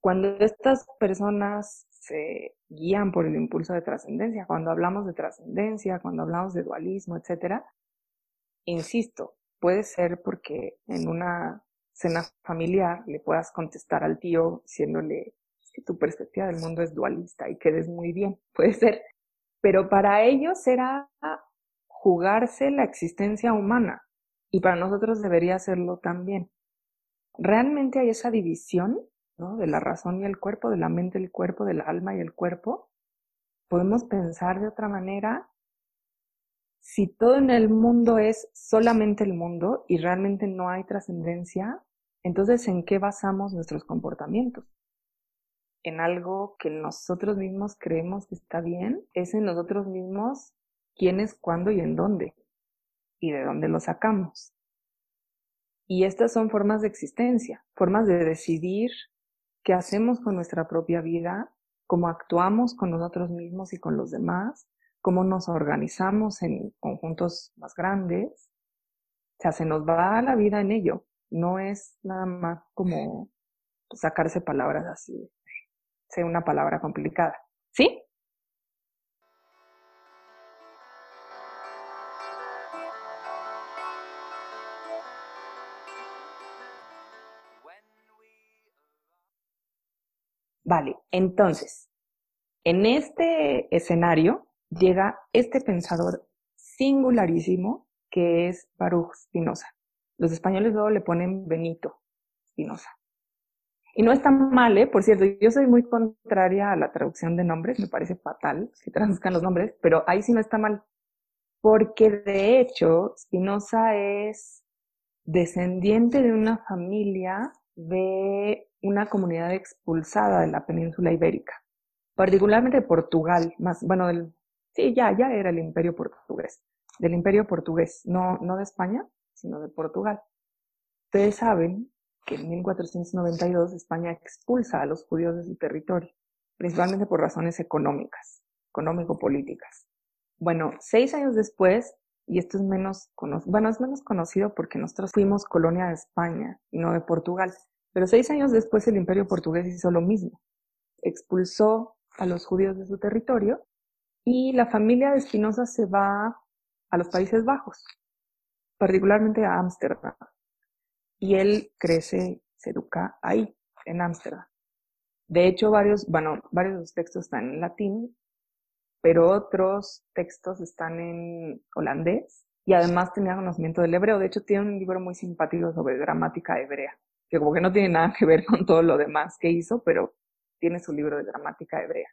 Cuando estas personas se guían por el impulso de trascendencia, cuando hablamos de trascendencia, cuando hablamos de dualismo, etcétera, insisto, puede ser porque en una cena familiar le puedas contestar al tío diciéndole tu perspectiva del mundo es dualista y quedes muy bien, *laughs* puede ser. Pero para ellos era jugarse la existencia humana y para nosotros debería serlo también. Realmente hay esa división, ¿no? De la razón y el cuerpo, de la mente y el cuerpo, del alma y el cuerpo. Podemos pensar de otra manera. Si todo en el mundo es solamente el mundo y realmente no hay trascendencia, entonces ¿en qué basamos nuestros comportamientos? En algo que nosotros mismos creemos que está bien, es en nosotros mismos quién es, cuándo y en dónde, y de dónde lo sacamos. Y estas son formas de existencia, formas de decidir qué hacemos con nuestra propia vida, cómo actuamos con nosotros mismos y con los demás, cómo nos organizamos en conjuntos más grandes. O sea, se nos va la vida en ello. No es nada más como sacarse palabras así una palabra complicada. ¿Sí? Vale, entonces, en este escenario llega este pensador singularísimo que es Baruch Spinoza. Los españoles luego le ponen Benito Spinoza. Y no está mal, ¿eh? Por cierto, yo soy muy contraria a la traducción de nombres, me parece fatal que traduzcan los nombres, pero ahí sí no está mal. Porque de hecho, Spinoza es descendiente de una familia de una comunidad expulsada de la península ibérica, particularmente de Portugal, más, bueno, del, sí, ya, ya era el imperio portugués, del imperio portugués, no, no de España, sino de Portugal. Ustedes saben que en 1492 España expulsa a los judíos de su territorio, principalmente por razones económicas, económico-políticas. Bueno, seis años después, y esto es menos bueno, es menos conocido porque nosotros fuimos colonia de España y no de Portugal, pero seis años después el imperio portugués hizo lo mismo. Expulsó a los judíos de su territorio y la familia de Espinosa se va a los Países Bajos, particularmente a Ámsterdam y él crece, se educa ahí, en Ámsterdam. De hecho, varios, bueno, varios de los textos están en latín, pero otros textos están en holandés y además tenía conocimiento del hebreo. De hecho, tiene un libro muy simpático sobre gramática hebrea, que como que no tiene nada que ver con todo lo demás que hizo, pero tiene su libro de gramática hebrea.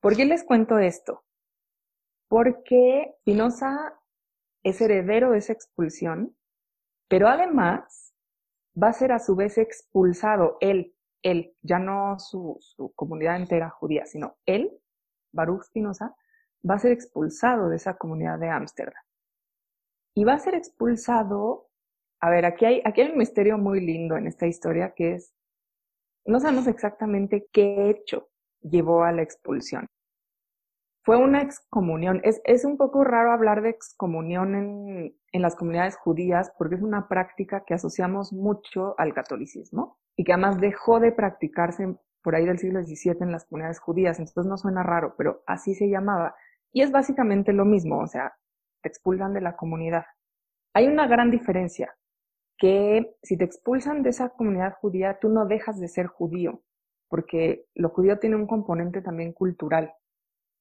¿Por qué les cuento esto? Porque Spinoza es heredero de esa expulsión pero además va a ser a su vez expulsado él, él, ya no su, su comunidad entera judía, sino él, Baruch Spinoza, va a ser expulsado de esa comunidad de Ámsterdam. Y va a ser expulsado, a ver, aquí hay, aquí hay un misterio muy lindo en esta historia que es, no sabemos exactamente qué hecho llevó a la expulsión fue una excomunión. Es, es un poco raro hablar de excomunión en, en las comunidades judías porque es una práctica que asociamos mucho al catolicismo y que además dejó de practicarse por ahí del siglo XVII en las comunidades judías. Entonces no suena raro, pero así se llamaba. Y es básicamente lo mismo, o sea, te expulsan de la comunidad. Hay una gran diferencia, que si te expulsan de esa comunidad judía, tú no dejas de ser judío, porque lo judío tiene un componente también cultural.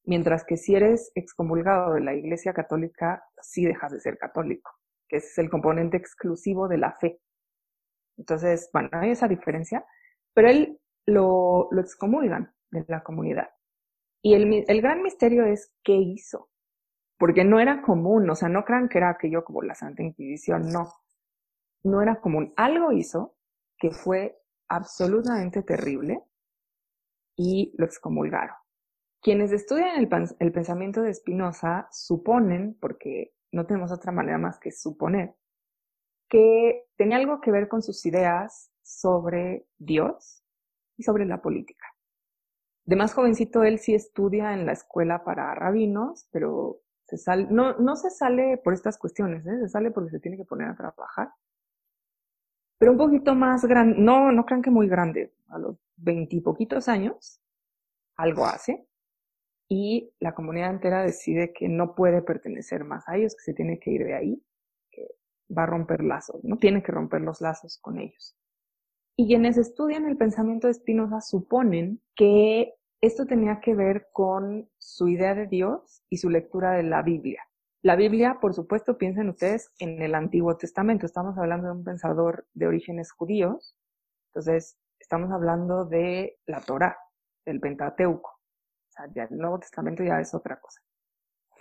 Mientras que si eres excomulgado de la Iglesia Católica, sí dejas de ser católico, que es el componente exclusivo de la fe. Entonces, bueno, hay esa diferencia, pero él lo, excomulgan de la comunidad. Y el, el gran misterio es qué hizo, porque no era común, o sea, no crean que era aquello como la Santa Inquisición, no, no era común. Algo hizo que fue absolutamente terrible y lo excomulgaron. Quienes estudian el, pensamiento de Spinoza suponen, porque no tenemos otra manera más que suponer, que tenía algo que ver con sus ideas sobre Dios y sobre la política. De más jovencito, él sí estudia en la escuela para rabinos, pero no, no se sale por estas cuestiones, ¿eh? se sale porque se tiene que poner a trabajar. Pero un poquito más grande, no, no crean que muy grande, a los veintipoquitos años, algo hace y la comunidad entera decide que no puede pertenecer más a ellos, que se tiene que ir de ahí, que va a romper lazos, no tiene que romper los lazos con ellos. Y quienes estudian el pensamiento de Spinoza suponen que esto tenía que ver con su idea de Dios y su lectura de la Biblia. La Biblia, por supuesto, piensen ustedes en el Antiguo Testamento. Estamos hablando de un pensador de orígenes judíos. Entonces, estamos hablando de la Torah, del Pentateuco ya el Nuevo Testamento ya es otra cosa.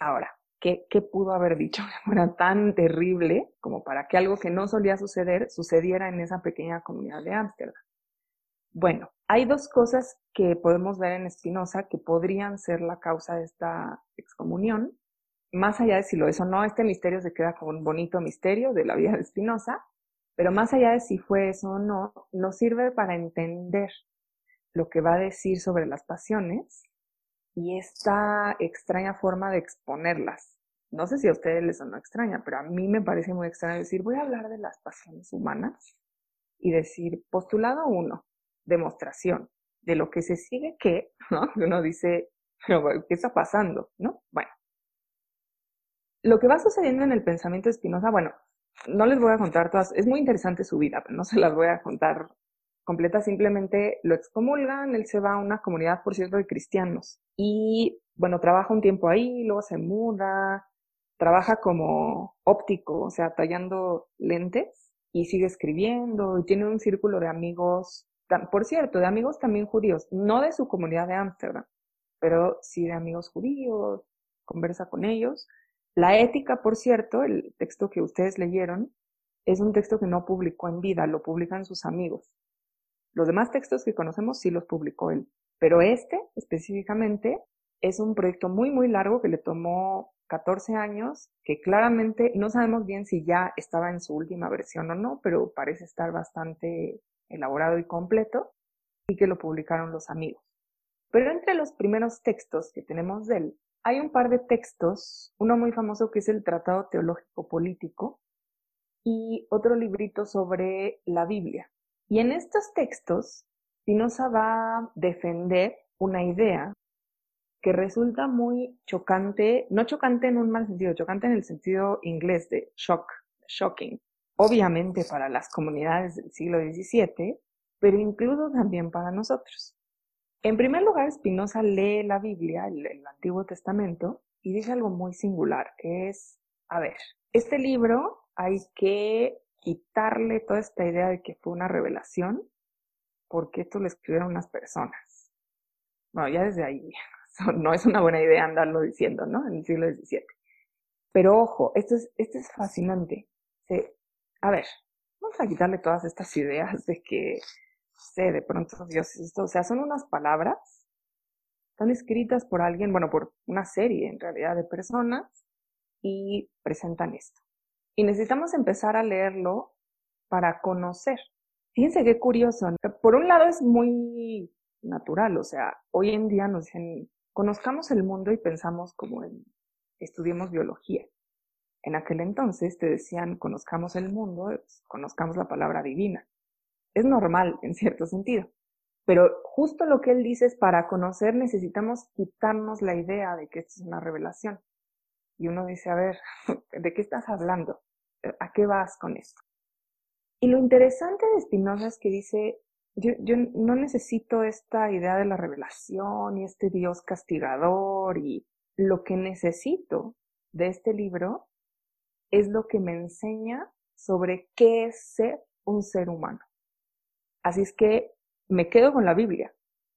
Ahora, ¿qué, ¿qué pudo haber dicho que fuera tan terrible como para que algo que no solía suceder sucediera en esa pequeña comunidad de Ámsterdam? Bueno, hay dos cosas que podemos ver en Spinoza que podrían ser la causa de esta excomunión. Más allá de si lo es o no, este misterio se queda como un bonito misterio de la vida de Spinoza, pero más allá de si fue eso o no, nos sirve para entender lo que va a decir sobre las pasiones y esta extraña forma de exponerlas. No sé si a ustedes les sonó extraña, pero a mí me parece muy extraño decir, voy a hablar de las pasiones humanas y decir, postulado uno, demostración de lo que se sigue que, *laughs* ¿no? Uno dice, ¿qué está pasando? ¿No? Bueno. Lo que va sucediendo en el pensamiento de Spinoza, bueno, no les voy a contar todas, es muy interesante su vida, pero no se las voy a contar completa, simplemente lo excomulgan, él se va a una comunidad, por cierto, de cristianos. Y bueno, trabaja un tiempo ahí, luego se muda, trabaja como óptico, o sea, tallando lentes. y sigue escribiendo y tiene un círculo de amigos, por cierto, de amigos también judíos, no de su comunidad de Ámsterdam, pero sí de amigos judíos, conversa con ellos. La ética, por cierto, el texto que ustedes leyeron, es un texto que no publicó en vida, lo publican sus amigos. Los demás textos que conocemos sí los publicó él, pero este específicamente es un proyecto muy, muy largo que le tomó 14 años, que claramente no sabemos bien si ya estaba en su última versión o no, pero parece estar bastante elaborado y completo, y que lo publicaron los amigos. Pero entre los primeros textos que tenemos de él, hay un par de textos, uno muy famoso que es el Tratado Teológico Político y otro librito sobre la Biblia. Y en estos textos, Spinoza va a defender una idea que resulta muy chocante, no chocante en un mal sentido, chocante en el sentido inglés de shock, shocking, obviamente para las comunidades del siglo XVII, pero incluso también para nosotros. En primer lugar, Spinoza lee la Biblia, el, Antiguo Testamento, y dice algo muy singular, que es, a ver, este libro hay que quitarle toda esta idea de que fue una revelación, porque esto lo escribieron unas personas. Bueno, ya desde ahí *laughs* no es una buena idea andarlo diciendo, ¿no? En el siglo XVII. Pero ojo, esto es, esto es fascinante. a ver, vamos a quitarle todas estas ideas de que, sé, de pronto Dios es esto. O sea, son unas palabras, están escritas por alguien, bueno, por una serie en realidad de personas y presentan esto. Y necesitamos empezar a leerlo para conocer. Fíjense qué curioso. Por un lado es muy natural, o sea, hoy en día nos dicen, conozcamos el mundo y pensamos como en, estudiemos biología. En aquel entonces te decían, conozcamos el mundo, conozcamos la palabra divina. Es normal en cierto sentido. Pero justo lo que él dice es, para conocer necesitamos quitarnos la idea de que esto es una revelación. Y uno dice, a ver, *laughs* ¿de qué estás hablando? ¿A qué vas con esto? Y lo interesante de Spinoza es que dice, yo, yo no necesito esta idea de la revelación y este Dios castigador y lo que necesito de este libro es lo que me enseña sobre qué es ser un ser humano. Así es que me quedo con la Biblia,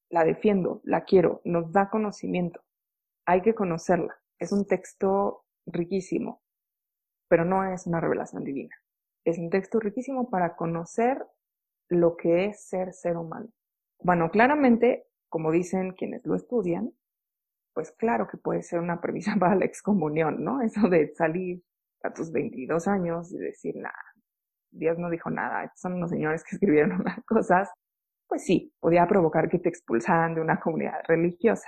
la defiendo, la quiero, nos da conocimiento, hay que conocerla. Es un texto riquísimo, pero no es una revelación divina. Es un texto riquísimo para conocer lo que es ser ser humano. Bueno, claramente, como dicen quienes lo estudian, pues claro que puede ser una premisa *laughs* para la excomunión, ¿no? Eso de salir a tus 22 años y decir, nada, Dios no dijo nada, son unos señores que escribieron *laughs* unas cosas, pues sí, podía provocar que te expulsaran de una comunidad religiosa.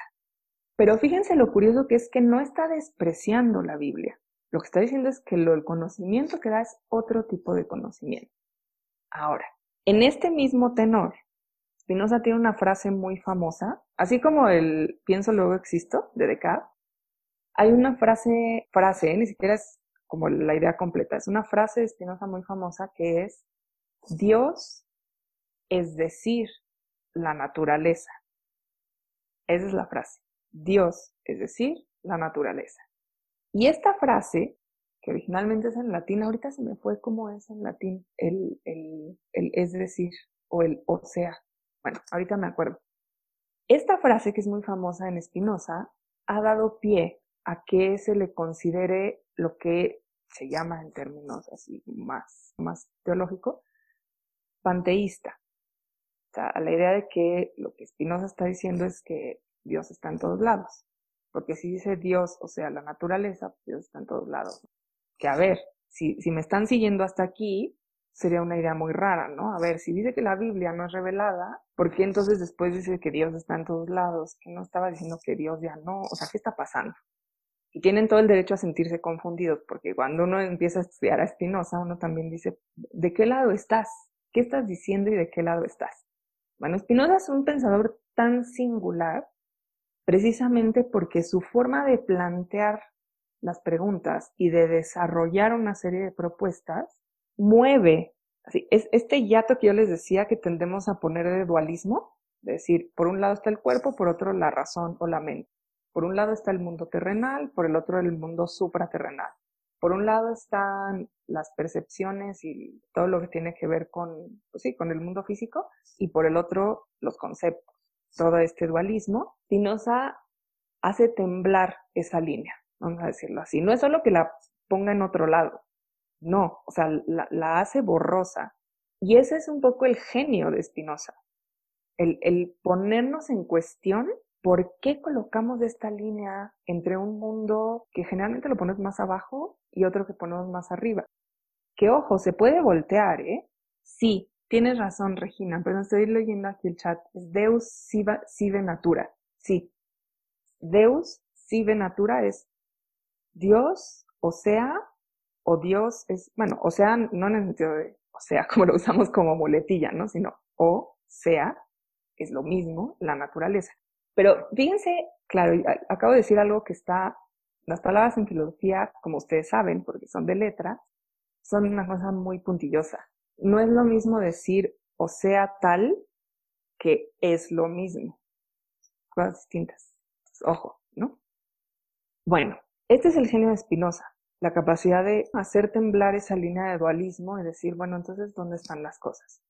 Pero fíjense lo curioso que es que no está despreciando la Biblia. Lo que está diciendo es que lo, el conocimiento que da es otro tipo de conocimiento. Ahora, en este mismo tenor, Spinoza tiene una frase muy famosa, así como el pienso luego existo de Descartes. Hay una frase, frase, ni siquiera es como la idea completa, es una frase de Spinoza muy famosa que es Dios es decir, la naturaleza. Esa es la frase. Dios es decir, la naturaleza. Y esta frase que originalmente es en latín, ahorita se me fue como es en latín, el, el, el es decir, o el o sea. Bueno, ahorita me acuerdo. Esta frase, que es muy famosa en Spinoza, ha dado pie a que se le considere lo que se llama en términos así más, más teológico, panteísta. O sea, la idea de que lo que Spinoza está diciendo es que Dios está en todos lados. Porque si dice Dios, o sea, la naturaleza, pues Dios está en todos lados que, a ver, si, me están siguiendo hasta aquí, sería una idea muy rara, ¿no? A ver, si dice que la Biblia no es revelada, ¿por qué entonces después dice que Dios está en todos lados? Que no estaba diciendo que Dios ya no, o sea, ¿qué está pasando? Y tienen todo el derecho a sentirse confundidos, porque cuando uno empieza a estudiar a Spinoza, uno también dice, ¿de qué lado estás? ¿Qué estás diciendo y de qué lado estás? Bueno, Spinoza es un pensador tan singular precisamente porque su forma de plantear las preguntas y de desarrollar una serie de propuestas, mueve, es este yato que yo les decía que tendemos a poner de dualismo, es decir, por un lado está el cuerpo, por otro la razón o la mente. Por un lado está el mundo terrenal, por el otro el mundo supraterrenal. Por un lado están las percepciones y todo lo que tiene que ver con, pues sí, con el mundo físico, y por el otro los conceptos. Todo este dualismo, Spinoza hace temblar esa línea, vamos a decirlo así. No es solo que la ponga en otro lado, no, o sea, la, la hace borrosa. Y ese es un poco el genio de Spinoza, el, el ponernos en cuestión ¿por qué colocamos esta línea entre un mundo que generalmente lo ponemos más abajo y otro que ponemos más arriba? Que ojo, se puede voltear, ¿eh? Sí, tienes razón, Regina, pero estoy leyendo aquí el chat. Es Deus sive natura. Sí. Deus sive natura es Dios, o sea, o Dios es, bueno, o sea, no en el sentido de, o sea, *laughs* como lo usamos como muletilla, ¿no? Sino, o sea, es lo mismo, la naturaleza. Pero fíjense, claro, acabo de decir algo que está, las palabras en filosofía, como ustedes saben, porque son de letra, son una cosa muy puntillosa. No es lo mismo decir o sea tal que es lo mismo. Cosas distintas. ojo, ¿no? Bueno, este es el genio de Spinoza, la capacidad de hacer temblar esa línea de dualismo y decir, bueno, entonces, ¿dónde están las cosas?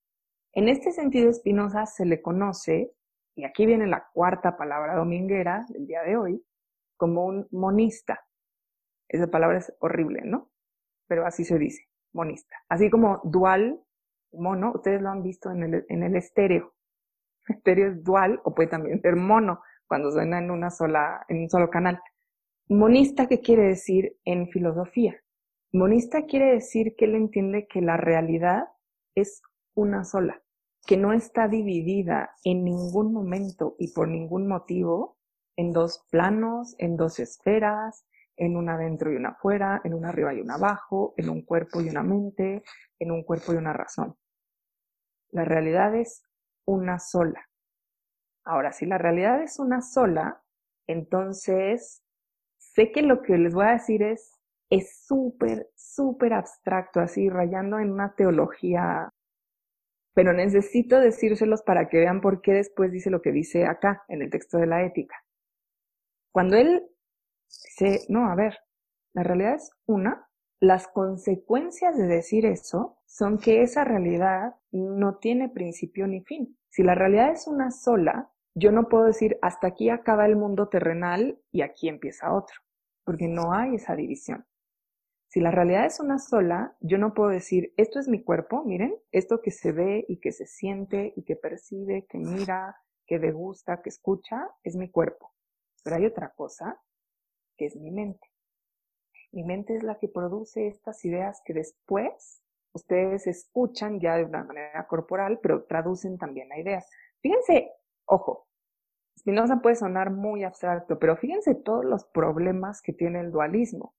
En este sentido, Spinoza se le conoce y aquí viene la cuarta palabra dominguera del día de hoy, como un monista. Esa palabra es horrible, ¿no? Pero así se dice, monista. Así como dual, mono, ustedes lo han visto en el, en el estéreo. *laughs* estéreo es dual o puede también ser mono cuando suena en una sola, en un solo canal. Monista, ¿qué quiere decir en filosofía? Monista quiere decir que él entiende que la realidad es una sola que no está dividida en ningún momento y por ningún motivo en dos planos, en dos esferas, en una adentro y una afuera, en una arriba y una abajo, en un cuerpo y una mente, en un cuerpo y una razón. La realidad es una sola. Ahora, si la realidad es una sola, entonces sé que lo que les voy a decir es es súper, súper abstracto, así rayando en una teología pero necesito decírselos para que vean por qué después dice lo que dice acá, en el texto de la ética. Cuando él dice, no, a ver, la realidad es una, las consecuencias de decir eso son que esa realidad no tiene principio ni fin. Si la realidad es una sola, yo no puedo decir hasta aquí acaba el mundo terrenal y aquí empieza otro, porque no hay esa división. Si la realidad es una sola, yo no puedo decir, esto es mi cuerpo, miren, esto que se ve y que se siente y que percibe, que mira, que degusta, que escucha, es mi cuerpo. Pero hay otra cosa, que es mi mente. Mi mente es la que produce estas ideas que después ustedes escuchan ya de una manera corporal, pero traducen también a ideas. Fíjense, ojo, Spinoza puede sonar muy abstracto, pero fíjense todos los problemas que tiene el dualismo.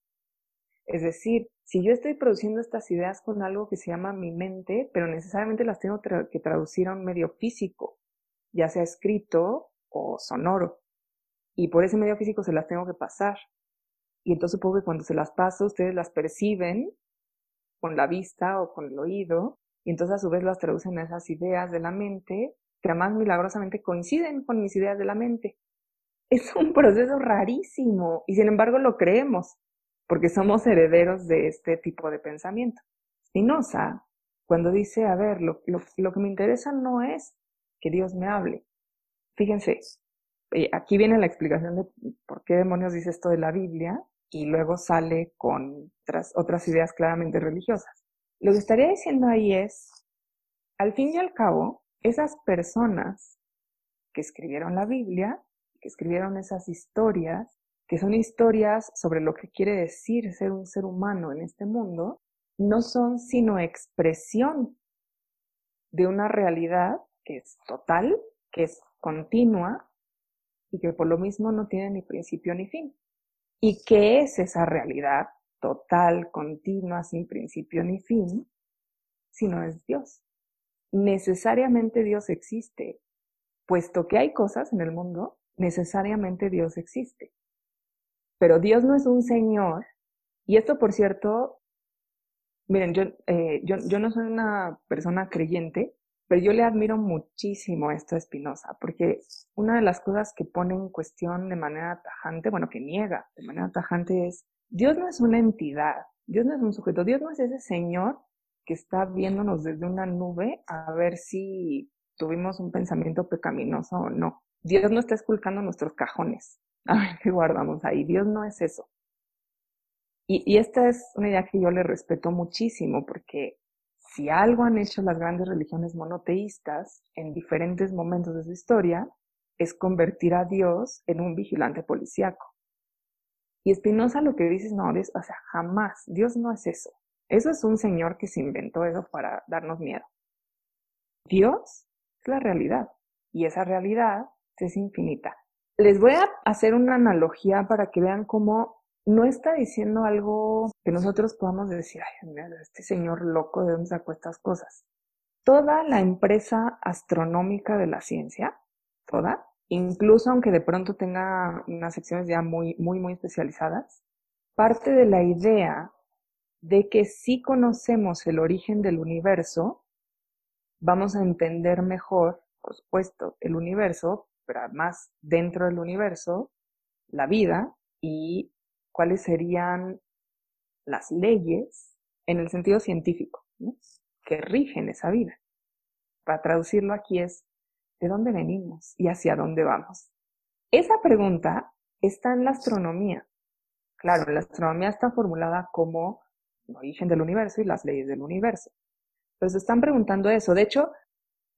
Es decir, si yo estoy produciendo estas ideas con algo que se llama mi mente, pero necesariamente las tengo que traducir a un medio físico, ya sea escrito o sonoro, y por ese medio físico se las tengo que pasar. Y entonces supongo que cuando se las paso, ustedes las perciben con la vista o con el oído, y entonces a su vez las traducen a esas ideas de la mente, que además milagrosamente coinciden con mis ideas de la mente. Es un proceso rarísimo, y sin embargo lo creemos porque somos herederos de este tipo de pensamiento. Spinoza, cuando dice, a ver, lo, lo, que me interesa no es que Dios me hable. Fíjense, eh, aquí viene la explicación de por qué demonios dice esto de la Biblia y luego sale con otras, otras ideas claramente religiosas. Lo que estaría diciendo ahí es, al fin y al cabo, esas personas que escribieron la Biblia, que escribieron esas historias, que son historias sobre lo que quiere decir ser un ser humano en este mundo, no son sino expresión de una realidad que es total, que es continua y que por lo mismo no tiene ni principio ni fin. ¿Y qué es esa realidad total, continua, sin principio ni fin, si no es Dios? Necesariamente Dios existe. Puesto que hay cosas en el mundo, necesariamente Dios existe. Pero Dios no es un Señor. Y esto, por cierto, miren, yo, eh, yo, yo no soy una persona creyente, pero yo le admiro muchísimo esto a Spinoza, porque una de las cosas que pone en cuestión de manera tajante, bueno, que niega de manera tajante es, Dios no es una entidad, Dios no es un sujeto, Dios no es ese Señor que está viéndonos desde una nube a ver si tuvimos un pensamiento pecaminoso o no. Dios no está esculcando nuestros cajones. *laughs* A ver qué guardamos ahí. Dios no es eso. Y, y esta es una idea que yo le respeto muchísimo porque si algo han hecho las grandes religiones monoteístas en diferentes momentos de su historia, es convertir a Dios en un vigilante policíaco. Y Spinoza lo que dice es, no, o sea, jamás, Dios no es eso. Eso es un señor que se inventó eso para darnos miedo. Dios es la realidad y esa realidad es infinita. Les voy a hacer una analogía para que vean cómo no está diciendo algo que nosotros podamos decir, ay, mira, este señor loco, ¿de dónde sacó estas cosas? Toda la empresa astronómica de la ciencia, toda, incluso aunque de pronto tenga unas secciones ya muy, muy, muy especializadas, parte de la idea de que si conocemos el origen del universo, vamos a entender mejor, por supuesto, el universo, pero además dentro del universo, la vida y cuáles serían las leyes en el sentido científico que rigen esa vida. Para traducirlo aquí es, ¿de dónde venimos y hacia dónde vamos? Esa pregunta está en la astronomía. Claro, la astronomía está formulada como el origen del universo y las leyes del universo. Pero se están preguntando eso. De hecho,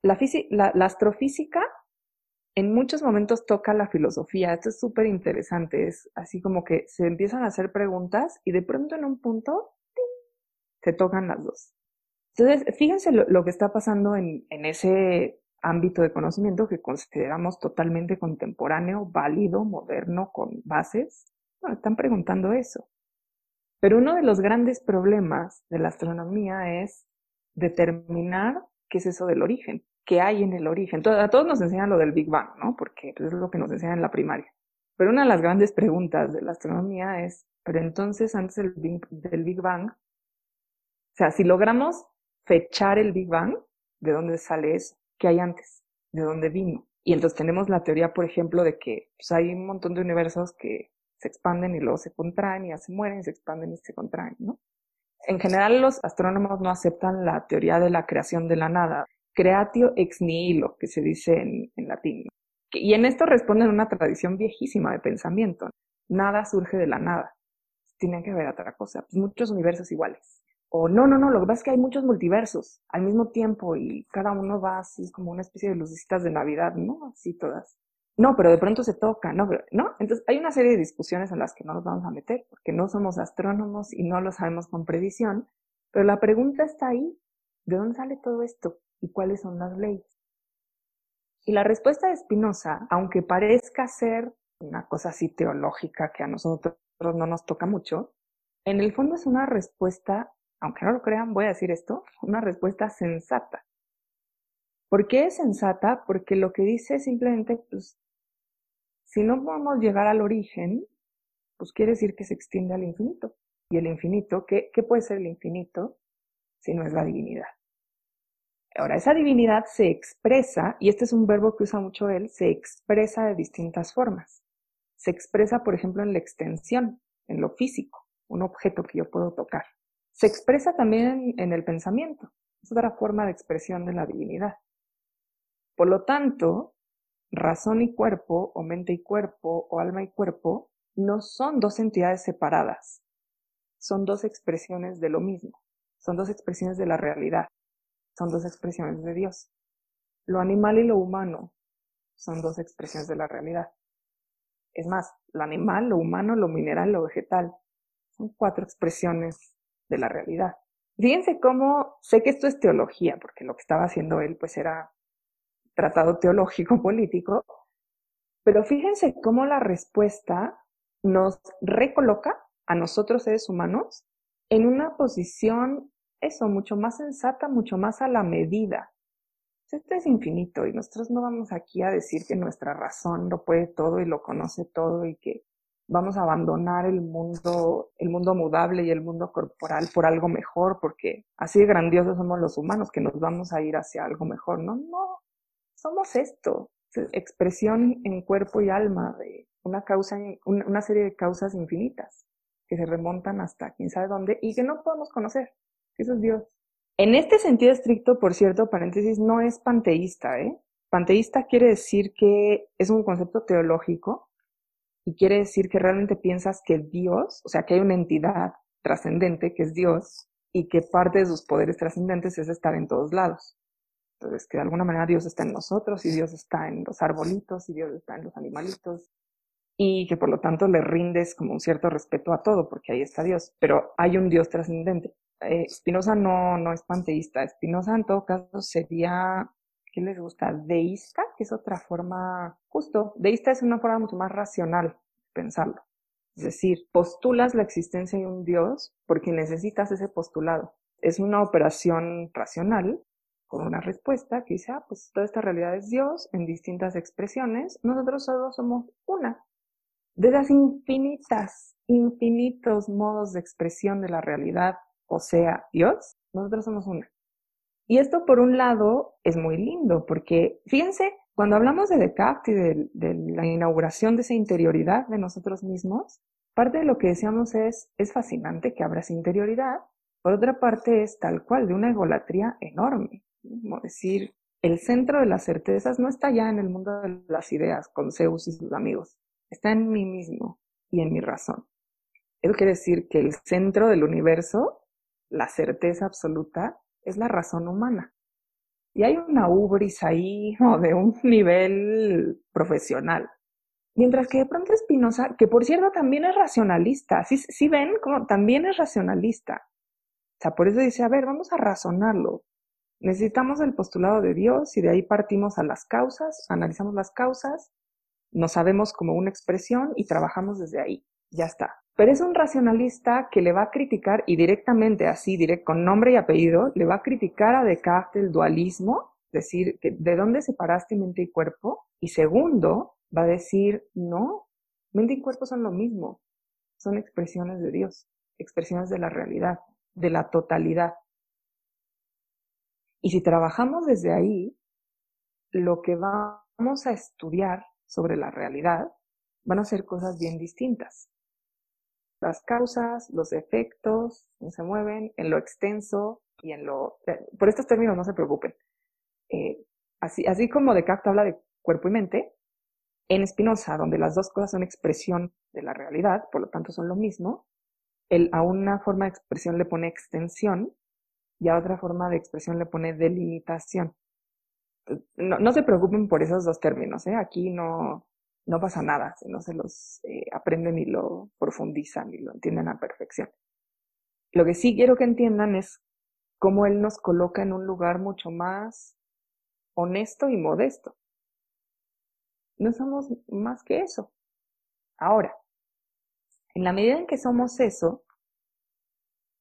la, la astrofísica en muchos momentos toca la filosofía. Esto es súper interesante. Es así como que se empiezan a hacer preguntas y de pronto en un punto se tocan las dos. Entonces, fíjense lo, que está pasando en, en, ese ámbito de conocimiento que consideramos totalmente contemporáneo, válido, moderno, con bases. Bueno, están preguntando eso. Pero uno de los grandes problemas de la astronomía es determinar qué es eso del origen que hay en el origen. A todos nos enseñan lo del Big Bang, ¿no? Porque pues, es lo que nos enseñan en la primaria. Pero una de las grandes preguntas de la astronomía es, pero entonces antes del Big, Bang, o sea, si logramos fechar el Big Bang, ¿de dónde sale eso? ¿Qué hay antes? ¿De dónde vino? Y entonces tenemos la teoría, por ejemplo, de que pues, hay un montón de universos que se expanden y luego se contraen y ya se mueren, y se expanden y se contraen, ¿no? En general los astrónomos no aceptan la teoría de la creación de la nada creatio ex nihilo, que se dice en, latín. Y en esto responden una tradición viejísima de pensamiento. Nada surge de la nada. Tiene que haber otra cosa. Pues muchos universos iguales. O no, no, no, lo que pasa es que hay muchos multiversos al mismo tiempo y cada uno va así como una especie de lucecitas de Navidad, ¿no? Así todas. No, pero de pronto se toca, ¿no? ¿no? Entonces hay una serie de discusiones en las que no nos vamos a meter porque no somos astrónomos y no lo sabemos con previsión, pero la pregunta está ahí. ¿De dónde sale todo esto? Y cuáles son las leyes. Y la respuesta de Spinoza, aunque parezca ser una cosa así teológica que a nosotros no nos toca mucho, en el fondo es una respuesta, aunque no lo crean, voy a decir esto, una respuesta sensata. ¿Por qué es sensata? Porque lo que dice simplemente, pues, si no podemos llegar al origen, pues quiere decir que se extiende al infinito. Y el infinito, ¿qué, qué puede ser el infinito si no es la divinidad? Ahora, esa divinidad se expresa, y este es un verbo que usa mucho él, se expresa de distintas formas. Se expresa, por ejemplo, en la extensión, en lo físico, un objeto que yo puedo tocar. Se expresa también en el pensamiento, es otra forma de expresión de la divinidad. Por lo tanto, razón y cuerpo, o mente y cuerpo, o alma y cuerpo, no son dos entidades separadas, son dos expresiones de lo mismo, son dos expresiones de la realidad son dos expresiones de Dios. Lo animal y lo humano son dos expresiones de la realidad. Es más, lo animal, lo humano, lo mineral, lo vegetal son cuatro expresiones de la realidad. Fíjense cómo, sé que esto es teología, porque lo que estaba haciendo él pues era tratado teológico *laughs* político, pero fíjense cómo la respuesta nos recoloca a nosotros seres humanos en una posición eso, mucho más sensata, mucho más a la medida. Esto es infinito y nosotros no vamos aquí a decir que nuestra razón lo puede todo y lo conoce todo y que vamos a abandonar el mundo, el mundo mudable y el mundo corporal por algo mejor, porque así de grandiosos somos los humanos que nos vamos a ir hacia algo mejor. No, no, somos esto, expresión en cuerpo y alma de una causa, una serie de causas infinitas que se remontan hasta quién sabe dónde y que no podemos conocer. Eso es Dios. En este sentido estricto, por cierto, paréntesis, no es panteísta, ¿eh? Panteísta quiere decir que es un concepto teológico y quiere decir que realmente piensas que Dios, o sea, que hay una entidad trascendente que es Dios y que parte de sus poderes trascendentes es estar en todos lados. Entonces, que de alguna manera Dios está en nosotros y Dios está en los arbolitos y Dios está en los animalitos y que por lo tanto le rindes como un cierto respeto a todo porque ahí está Dios, pero hay un Dios trascendente. Eh, Spinoza no, no es panteísta, Spinoza en todo caso sería, ¿qué les gusta? Deísta, que es otra forma, justo, deísta es una forma mucho más racional de pensarlo. Es decir, postulas la existencia de un Dios porque necesitas ese postulado. Es una operación racional con una respuesta que dice, ah, pues toda esta realidad es Dios en distintas expresiones, nosotros solo somos una. De las infinitas, infinitos modos de expresión de la realidad, o sea, Dios, nosotros somos una. Y esto, por un lado, es muy lindo, porque fíjense, cuando hablamos de Descartes y de, la inauguración de esa interioridad de nosotros mismos, parte de lo que decíamos es, es fascinante que abra esa interioridad, por otra parte es tal cual, de una egolatría enorme como decir, el centro de las certezas no está ya en el mundo de las ideas con Zeus y sus amigos, está en mí mismo y en mi razón. Eso quiere decir que el centro del universo, la certeza absoluta, es la razón humana. Y hay una ubris ahí *laughs* de un nivel profesional. Mientras que de pronto Spinoza, que por cierto también es racionalista, ¿sí, sí ven? Como también es racionalista. O sea, por eso dice, a ver, vamos a razonarlo. Necesitamos el postulado de Dios y de ahí partimos a las causas, analizamos las causas, nos sabemos como una expresión y trabajamos desde ahí. Ya está. Pero es un racionalista que le va a criticar y directamente así, direct, con nombre y apellido, le va a criticar a Descartes el dualismo, decir, que ¿de dónde separaste mente y cuerpo? Y segundo, va a decir, no, mente y cuerpo son lo mismo, son expresiones de Dios, expresiones de la realidad, de la totalidad. Y si trabajamos desde ahí, lo que vamos a estudiar sobre la realidad van a ser cosas bien distintas. Las causas, los efectos, se mueven, en lo extenso y en lo... Eh, por estos términos no se preocupen. Eh, así, así como Descartes habla de cuerpo y mente, en Spinoza, donde las dos cosas son expresión de la realidad, por lo tanto son lo mismo, él a una forma de expresión le pone extensión y a otra forma de expresión le pone delimitación. No, se preocupen por esos dos términos, ¿eh? aquí no, no pasa nada si no se los eh, aprenden y lo profundizan y lo entienden a perfección. Lo que sí quiero que entiendan es cómo él nos coloca en un lugar mucho más honesto y modesto. No somos más que eso. Ahora, en la medida en que somos eso,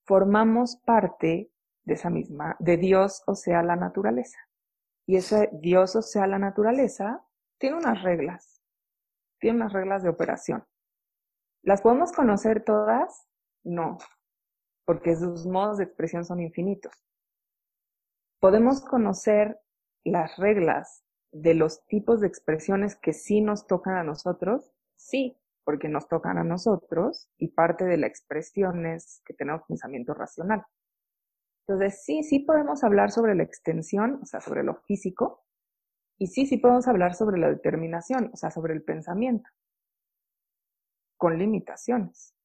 formamos parte de esa misma, de Dios o sea la naturaleza. Y ese Dios o sea la naturaleza tiene unas reglas, tiene unas reglas de operación. ¿Las podemos conocer todas? No, porque sus modos de expresión son infinitos. ¿Podemos conocer las reglas de los tipos de expresiones que sí nos tocan a nosotros? Sí, porque nos tocan a nosotros y parte de la expresión es que tenemos pensamiento racional. Entonces, sí, sí podemos hablar sobre la extensión, o sea, sobre lo físico, y sí, sí podemos hablar sobre la determinación, o sea, sobre el pensamiento, con limitaciones.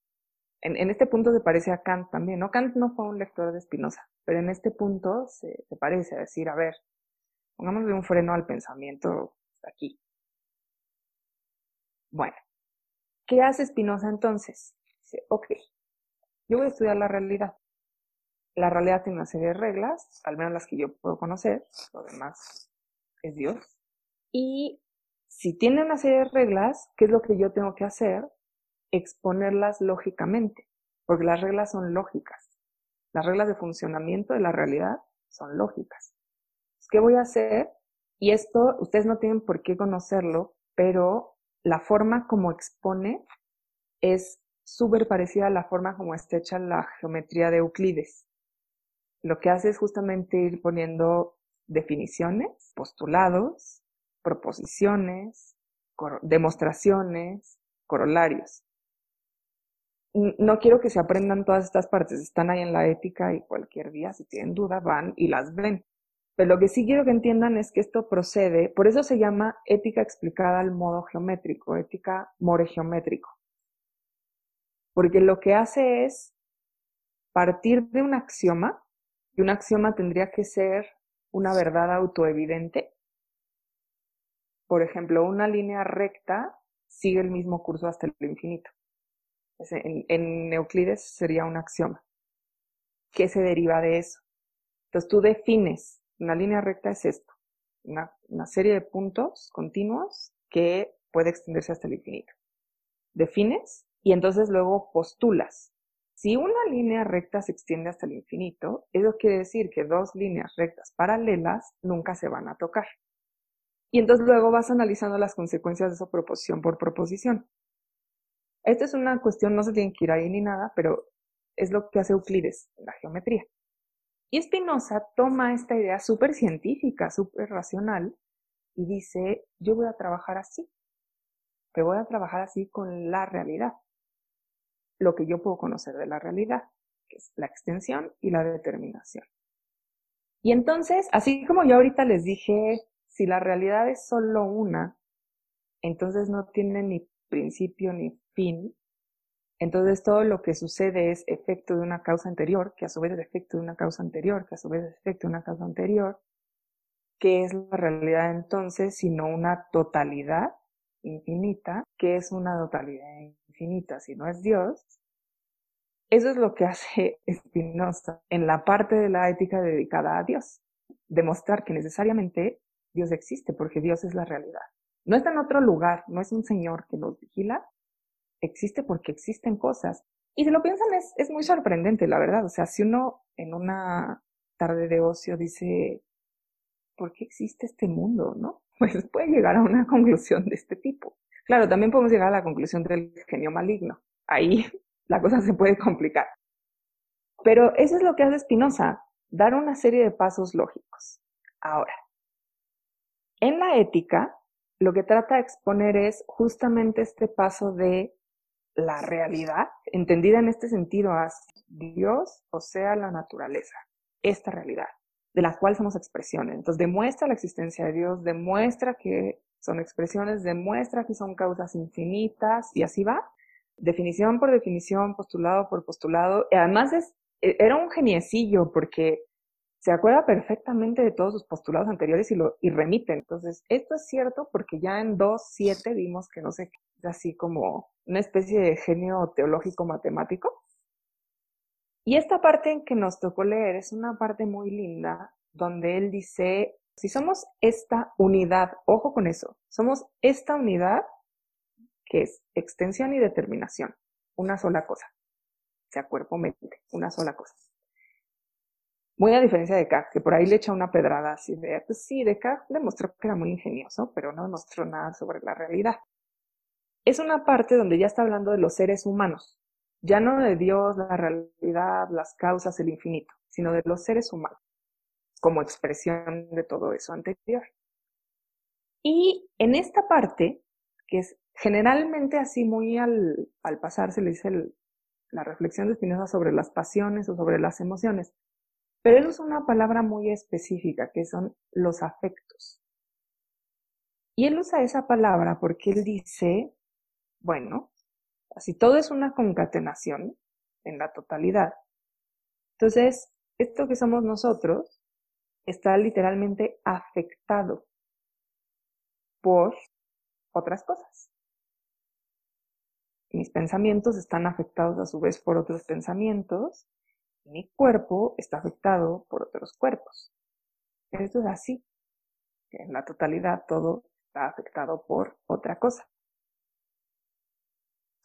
En, en este punto se parece a Kant también, ¿no? Kant no fue un lector de Spinoza, pero en este punto se, parece a decir, a ver, pongámosle un freno al pensamiento aquí. Bueno, ¿qué hace Spinoza entonces? Dice, ok, yo voy a estudiar la realidad la realidad tiene una serie de reglas, al menos las que yo puedo conocer, lo demás es Dios. Y si tiene una serie de reglas, ¿qué es lo que yo tengo que hacer? Exponerlas lógicamente, porque las reglas son lógicas. Las reglas de funcionamiento de la realidad son lógicas. ¿Qué voy a hacer? Y esto ustedes no tienen por qué conocerlo, pero la forma como expone es súper parecida a la forma como está hecha la geometría de Euclides lo que hace es justamente ir poniendo definiciones, postulados, proposiciones, demostraciones, corolarios. no quiero que se aprendan todas estas partes, están ahí en la ética y cualquier día, si tienen duda, van y las ven. Pero lo que sí quiero que entiendan es que esto procede, por eso se llama ética explicada al modo geométrico, ética more geométrico. Porque lo que hace es partir de un axioma, y un axioma tendría que ser una verdad autoevidente. Por ejemplo, una línea recta sigue el mismo curso hasta el infinito. En, Euclides sería un axioma. ¿Qué se deriva de eso? Entonces tú defines, una línea recta es esto, una, una serie de puntos continuos que puede extenderse hasta el infinito. Defines y entonces luego postulas. Si una línea recta se extiende hasta el infinito, eso quiere decir que dos líneas rectas paralelas nunca se van a tocar. Y entonces luego vas analizando las consecuencias de esa proposición por proposición. Esta es una cuestión, no se tiene que ir ahí ni nada, pero es lo que hace Euclides en la geometría. Y Spinoza toma esta idea súper científica, súper racional, y dice, yo voy a trabajar así, que voy a trabajar así con la realidad, lo que yo puedo conocer de la realidad, que es la extensión y la determinación. Y entonces, así como yo ahorita les dije, si la realidad es solo una, entonces no tiene ni principio ni fin, entonces todo lo que sucede es efecto de una causa anterior, que a su vez es efecto de una causa anterior, que a su vez es efecto de una causa anterior. ¿Qué es la realidad entonces sino una totalidad infinita? ¿Qué es una totalidad infinita si no es Dios? Eso es lo que hace *laughs* Spinoza en la parte de la ética dedicada a Dios. Demostrar que necesariamente Dios existe porque Dios es la realidad. No está en otro lugar, no es un Señor que nos vigila, existe porque existen cosas. Y si lo piensan es, es muy sorprendente, la verdad. O sea, si uno en una tarde de ocio dice, ¿por qué existe este mundo? ¿No? *laughs* Pues puede llegar a una *laughs* conclusión de este tipo. Claro, también podemos llegar a la conclusión del genio maligno. Ahí *laughs* la cosa se puede complicar. Pero eso es lo que hace Spinoza, dar una serie de pasos lógicos. Ahora, en la ética, lo que trata de exponer es justamente este paso de la realidad, entendida en este sentido a Dios, o sea, la naturaleza, esta realidad, de la cual somos expresiones. Entonces, demuestra la existencia de Dios, demuestra que son expresiones, demuestra que son causas infinitas, y así va, definición por definición, postulado por postulado. Y además es, e, era un geniecillo porque se acuerda perfectamente de todos sus postulados anteriores y lo y remite. Entonces, esto es cierto porque ya en 2.7 vimos que no sé, es así como una especie de genio teológico matemático. Y esta parte en que nos tocó leer es una parte muy linda, donde él dice, si somos esta unidad, ojo con eso, somos esta unidad que es extensión y determinación, una sola cosa, sea cuerpo-mente, una sola cosa. Muy a diferencia de Kant, que por ahí le echa una pedrada así de, pues sí, Descartes demostró que era muy ingenioso, pero no demostró nada sobre la realidad es una parte donde ya está hablando de los seres humanos, ya no de Dios, la realidad, las causas, el infinito, sino de los seres humanos, como expresión de todo eso anterior. Y en esta parte, que es generalmente así muy al, al pasar, se le dice la reflexión de Spinoza sobre las pasiones o sobre las emociones, pero él usa una palabra muy específica, que son los afectos. Y él usa esa palabra porque él dice bueno, así todo es una concatenación en la totalidad. Entonces, esto que somos nosotros está literalmente afectado por otras cosas. Mis pensamientos están afectados a su vez por otros pensamientos. mi cuerpo está afectado por otros cuerpos. Esto es así. En la totalidad todo está afectado por otra cosa.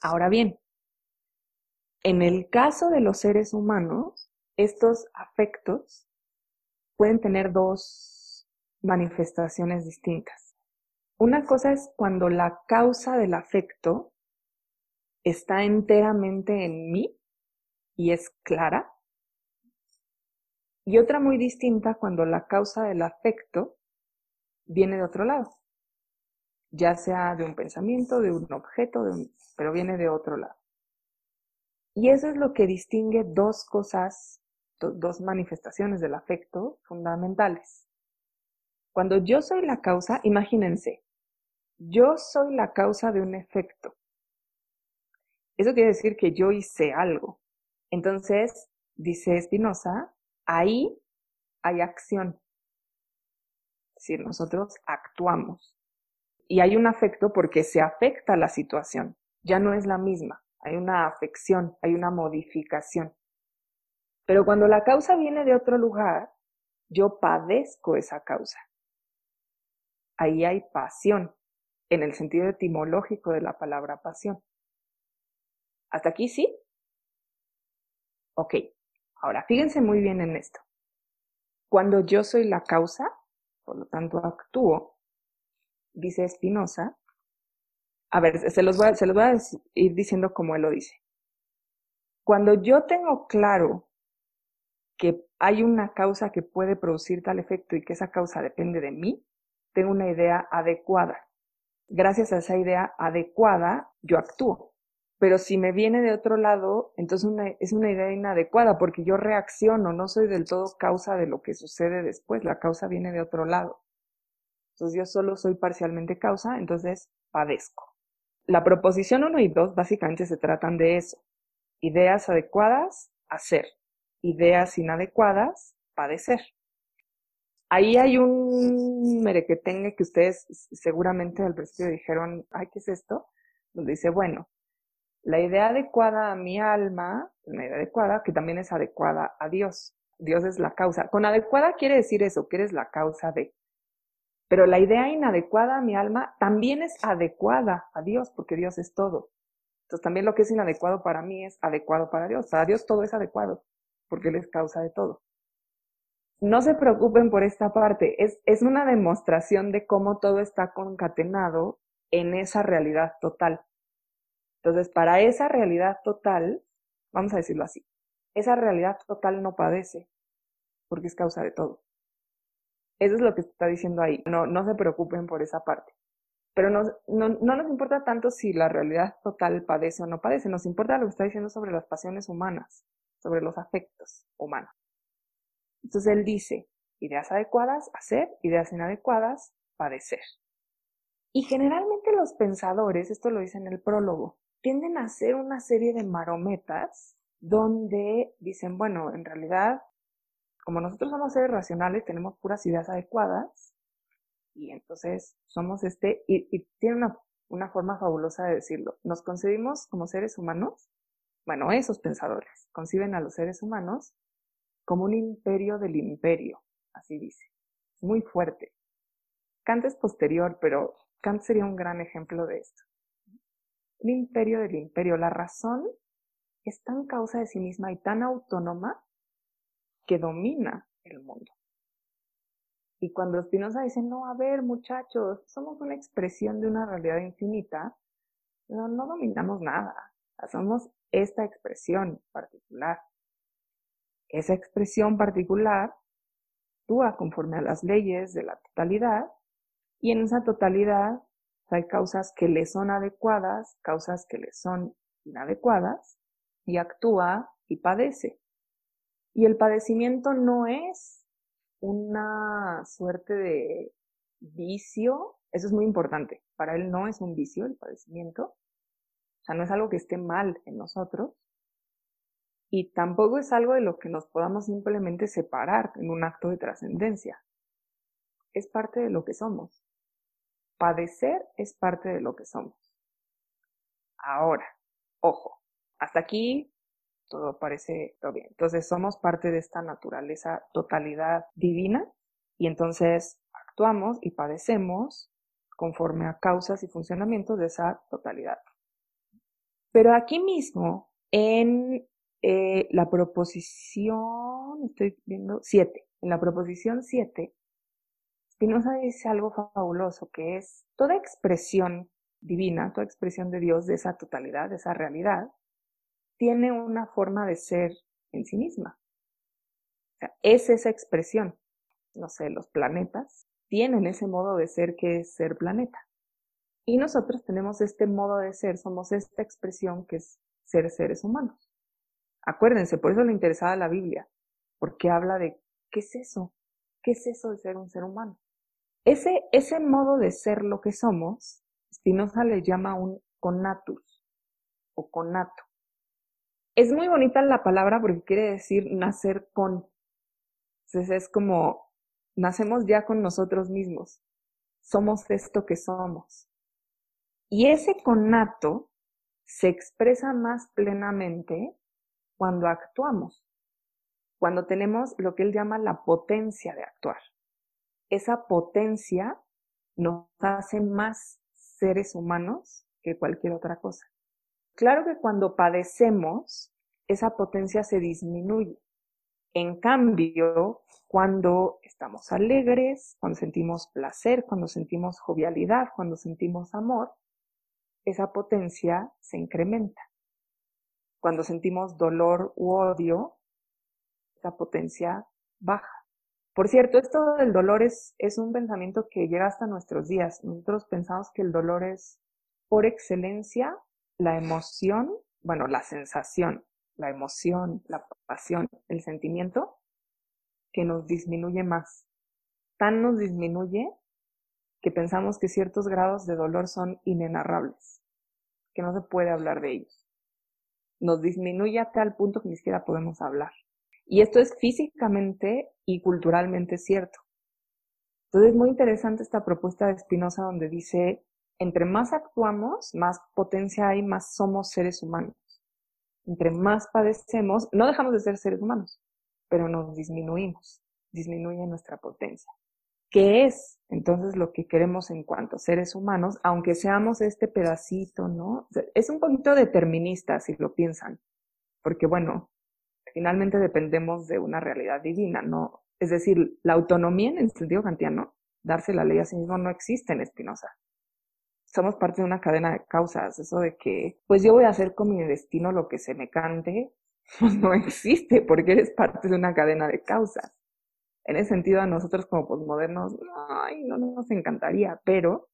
Ahora bien, en el caso de los seres humanos, estos afectos pueden tener dos manifestaciones distintas. Una cosa es cuando la causa del afecto está enteramente en mí y es clara. Y otra muy distinta cuando la causa del afecto viene de otro lado ya sea de un pensamiento, de un objeto, pero viene de otro lado. Y eso es lo que distingue dos cosas, dos manifestaciones del afecto fundamentales. Cuando yo soy la causa, imagínense, yo soy la causa de un efecto. Eso quiere decir que yo hice algo. Entonces, dice Spinoza, ahí hay acción. Es decir, nosotros actuamos. Y hay un afecto porque se afecta la situación. Ya no es la misma. Hay una afección, hay una modificación. Pero cuando la causa viene de otro lugar, yo padezco esa causa. Ahí hay pasión, en el sentido etimológico de la palabra pasión. ¿Hasta aquí sí? Ok, ahora fíjense muy bien en esto. Cuando yo soy la causa, por lo tanto actúo, dice Spinoza, a ver, se los, voy a, se los voy a ir diciendo como él lo dice. Cuando yo tengo claro que hay una causa que puede producir tal efecto y que esa causa depende de mí, tengo una idea adecuada. Gracias a esa idea adecuada, yo actúo. Pero si me viene de otro lado, entonces es una idea inadecuada porque yo reacciono, no soy del todo causa de lo que sucede después, la causa viene de otro lado. Entonces yo solo soy parcialmente causa, entonces padezco. La proposición 1 y 2 básicamente se tratan de eso. Ideas adecuadas, hacer. Ideas inadecuadas, padecer. Ahí hay un merequetengue que ustedes seguramente al principio dijeron, ay, ¿qué es esto? Donde dice, bueno, la idea adecuada a mi alma, una idea adecuada que también es adecuada a Dios. Dios es la causa. Con adecuada quiere decir eso, que eres la causa de. Pero la idea inadecuada a mi alma también es adecuada a Dios, porque Dios es todo. Entonces también lo que es inadecuado para mí es adecuado para Dios. Para Dios todo es adecuado, porque Él es causa de todo. No se preocupen por esta parte, es, es una demostración de cómo todo está concatenado en esa realidad total. Entonces, para esa realidad total, vamos a decirlo así, esa realidad total no padece, porque es causa de todo. Eso es lo que está diciendo ahí. No, no se preocupen por esa parte. Pero no, no, no nos importa tanto si la realidad total padece o no padece, nos importa lo que está diciendo sobre las pasiones humanas, sobre los afectos humanos. Entonces él dice, ideas adecuadas, hacer, ideas inadecuadas, padecer. Y generalmente los pensadores, esto lo dice en el prólogo, tienden a hacer una serie de marometas donde dicen, bueno, en realidad como nosotros somos seres racionales, tenemos puras ideas adecuadas y entonces somos este, y, tiene una, una forma fabulosa de decirlo. Nos concebimos como seres humanos, bueno, esos pensadores conciben a los seres humanos como un imperio del imperio, así dice. Muy fuerte. Kant es posterior, pero Kant sería un gran ejemplo de esto. Un imperio del imperio. La razón es tan causa de sí misma y tan autónoma que domina el mundo. Y cuando Spinoza dice, no, a ver, muchachos, somos una expresión de una realidad infinita, no, no dominamos nada, somos esta expresión particular. Esa expresión particular actúa conforme a las leyes de la totalidad y en esa totalidad hay causas que le son adecuadas, causas que le son inadecuadas y actúa y padece. Y el padecimiento no es una suerte de vicio, eso es muy importante. Para él no es un vicio el padecimiento, o sea, no es algo que esté mal en nosotros, y tampoco es algo de lo que nos podamos simplemente separar en un acto de trascendencia. Es parte de lo que somos. Padecer es parte de lo que somos. Ahora, ojo, hasta aquí todo parece todo bien. Entonces somos parte de esta naturaleza totalidad divina y entonces actuamos y padecemos conforme a causas y funcionamientos de esa totalidad. Pero aquí mismo, en eh, la proposición, estoy viendo, 7, en la proposición 7, Spinoza dice algo fabuloso, que es toda expresión divina, toda expresión de Dios, de esa totalidad, de esa realidad, tiene una forma de ser en sí misma. O sea, es esa expresión. No sé, los planetas tienen ese modo de ser que es ser planeta. Y nosotros tenemos este modo de ser, somos esta expresión que es ser seres humanos. Acuérdense, por eso le interesaba la Biblia, porque habla de ¿qué es eso? ¿Qué es eso de ser un ser humano? Ese, ese modo de ser lo que somos, Spinoza le llama un conatus o conato. Es muy bonita la palabra porque quiere decir nacer con. Entonces es como nacemos ya con nosotros mismos. Somos esto que somos. Y ese conato se expresa más plenamente cuando actuamos, cuando tenemos lo que él llama la potencia de actuar. Esa potencia nos hace más seres humanos que cualquier otra cosa. Claro que cuando padecemos, esa potencia se disminuye. En cambio, cuando estamos alegres, cuando sentimos placer, cuando sentimos jovialidad, cuando sentimos amor, esa potencia se incrementa. Cuando sentimos dolor u odio, esa potencia baja. Por cierto, esto del dolor es, es un pensamiento que llega hasta nuestros días. Nosotros pensamos que el dolor es por excelencia la emoción, bueno, la sensación, la emoción, la pasión, el sentimiento que nos disminuye más. Tan nos disminuye que pensamos que ciertos grados de dolor son inenarrables, que no se puede hablar de ellos. Nos disminuye a tal punto que ni siquiera podemos hablar. Y esto es físicamente y culturalmente cierto. Entonces es muy interesante esta propuesta de Spinoza donde dice, entre más actuamos, más potencia hay, más somos seres humanos. Entre más padecemos, no dejamos de ser seres humanos, pero nos disminuimos, disminuye nuestra potencia. ¿Qué es entonces lo que queremos en cuanto a seres humanos, aunque seamos este pedacito, ¿no? Es un poquito determinista si lo piensan, porque bueno, finalmente dependemos de una realidad divina, ¿no? Es decir, la autonomía en el sentido kantiano, darse la ley a sí mismo, no existe en Espinosa. Somos parte de una cadena de causas, eso de que, pues yo voy a hacer con mi destino lo que se me cante, *laughs* pues no existe porque eres parte de una cadena de causas. En ese sentido, a nosotros como posmodernos, ay, no, nos encantaría, pero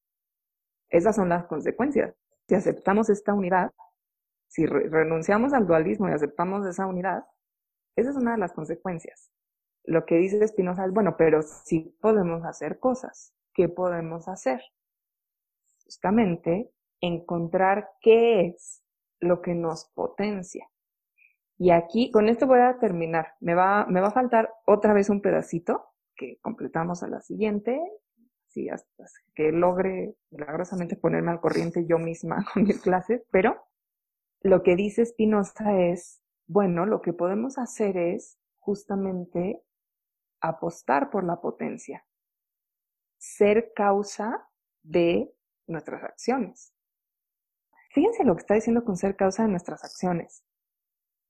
esas son las consecuencias. Si aceptamos esta unidad, si renunciamos al dualismo y aceptamos esa unidad, esa es una de las consecuencias. Lo que dice Spinoza es, bueno, pero si podemos hacer cosas. ¿Qué podemos hacer? Justamente encontrar qué es lo que nos potencia. Y aquí, con esto voy a terminar. Me va, me va a faltar otra vez un pedacito que completamos a la siguiente, sí, hasta que logre milagrosamente ponerme al corriente yo misma *laughs* con mis clases, pero lo que dice Spinoza es, bueno, lo que podemos hacer es justamente apostar por la potencia, ser causa de nuestras acciones. Fíjense lo que está diciendo con ser causa de nuestras acciones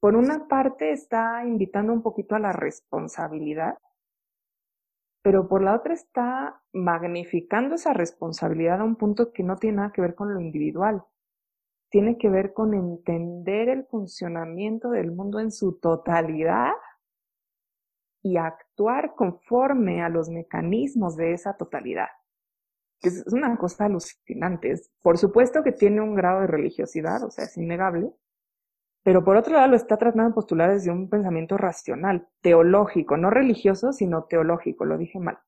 por una parte está invitando un poquito a la responsabilidad, pero por la otra está magnificando esa responsabilidad a un punto que no tiene nada que ver con lo individual. Tiene que ver con entender el funcionamiento del mundo en su totalidad y actuar conforme a los mecanismos de esa totalidad. Es una cosa alucinante. Por supuesto que tiene un grado de religiosidad, o sea, es innegable, pero por otro lado lo está tratando de postular desde un pensamiento racional, teológico, no religioso, sino teológico, lo dije mal.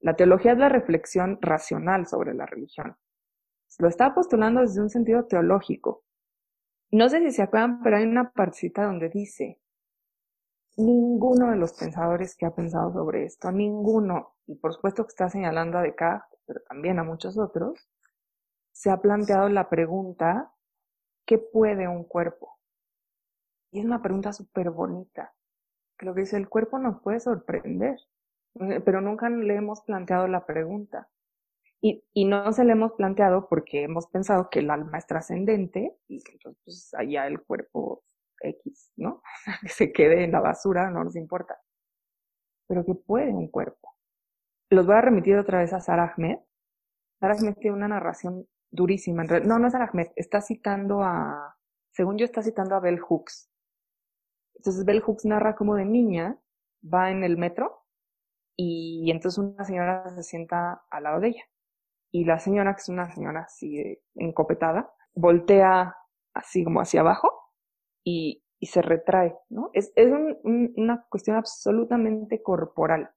La teología es la reflexión racional sobre la religión. Lo está postulando desde un sentido teológico. No sé si se acuerdan, pero hay una partecita donde dice, ninguno de los pensadores que ha pensado sobre esto, ninguno, y por supuesto que está señalando a Descartes, pero también a muchos otros, se ha planteado la pregunta, ¿qué puede un cuerpo? Y es una pregunta súper bonita. Creo que dice, el cuerpo nos puede sorprender, eh, pero nunca le hemos planteado la pregunta. Y, y no se le hemos planteado porque hemos pensado que el alma es trascendente y que entonces pues, allá el cuerpo X, ¿no? *laughs* que se quede en la basura, no nos importa. Pero que puede un cuerpo. Los voy a remitir otra vez a Sarah Ahmed. Sarah Ahmed tiene una narración durísima. No, no es Sarah Ahmed, está citando a, según yo está citando a Bell Hooks, entonces Bell Hooks narra como de niña va en el metro y entonces una señora se sienta al lado de ella. Y la señora, que es una señora así encopetada, voltea así como hacia abajo y y se retrae, ¿no? Es, es una cuestión absolutamente corporal.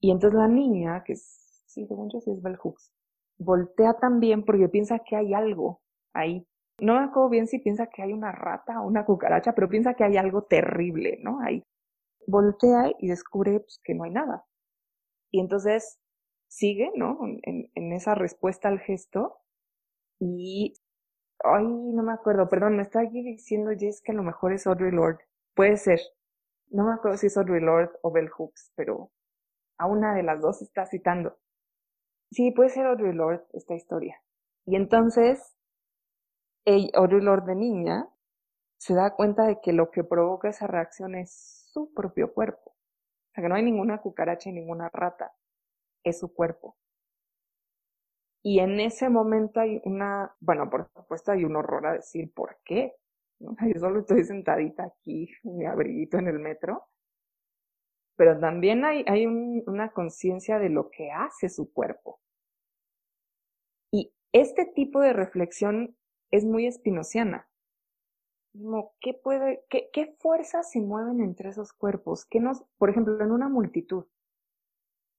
Y entonces la niña, que es, sí, según yo sí es Bell Hooks, voltea también porque piensa que hay algo ahí. No me acuerdo bien si piensa que hay una rata o una cucaracha, pero piensa que hay algo terrible, ¿no? Ahí. Voltea y descubre pues, que no hay nada. Y entonces sigue, ¿no? En, en esa respuesta al gesto y Ay, no me acuerdo, perdón, me está aquí diciendo Jess que a lo mejor es Audrey Lord. Puede ser. No me acuerdo si es Audrey Lord o Bell Hooks, pero a una de las dos está citando. Sí, puede ser Audrey Lord esta historia. Y entonces, Audrey Lord de niña se da cuenta de que lo que provoca esa reacción es su propio cuerpo. O sea, que no hay ninguna cucaracha y ninguna rata. Es su cuerpo. Y en ese momento hay una, bueno, por supuesto hay un horror a decir por qué. ¿no? *laughs* Yo solo estoy sentadita aquí, mi abriguito en el metro. Pero también hay, hay una conciencia de lo que hace su cuerpo. Y este tipo de reflexión es muy espinociana. ¿qué puede, qué fuerzas se mueven entre esos cuerpos? ¿Qué nos, por ejemplo, en una multitud?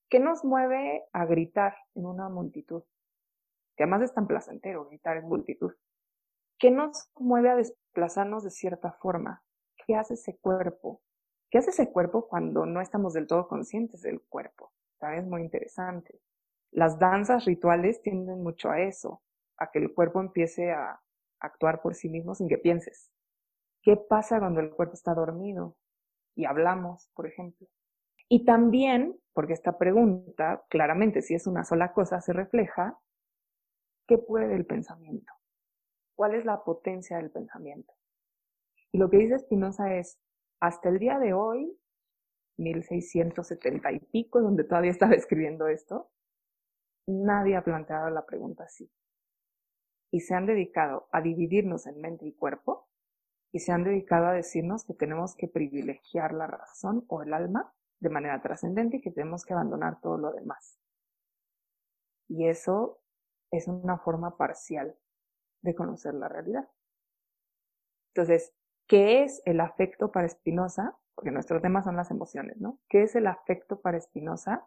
¿Qué nos mueve a gritar en una multitud? que además es tan placentero gritar en multitud. ¿Qué nos mueve a desplazarnos de cierta forma? ¿Qué hace ese cuerpo? ¿Qué hace ese cuerpo cuando no estamos del todo conscientes del cuerpo? También es muy interesante. Las danzas rituales tienden mucho a eso, a que el cuerpo empiece a actuar por sí mismo sin que pienses. ¿Qué pasa cuando el cuerpo está dormido? Y hablamos, por ejemplo. Y también, porque esta pregunta, claramente, si es una sola cosa, se refleja ¿Qué puede el pensamiento? ¿Cuál es la potencia del pensamiento? Y lo que dice Spinoza es, hasta el día de hoy, 1670 y pico, donde todavía estaba escribiendo esto, nadie ha planteado la pregunta así. Y se han dedicado a dividirnos en mente y cuerpo, y se han dedicado a decirnos que tenemos que privilegiar la razón o el alma de manera trascendente y que tenemos que abandonar todo lo demás. Y eso es una forma parcial de conocer la realidad. Entonces, ¿qué es el afecto para Spinoza? Porque nuestro tema son las emociones, ¿no? ¿Qué es el afecto para Spinoza?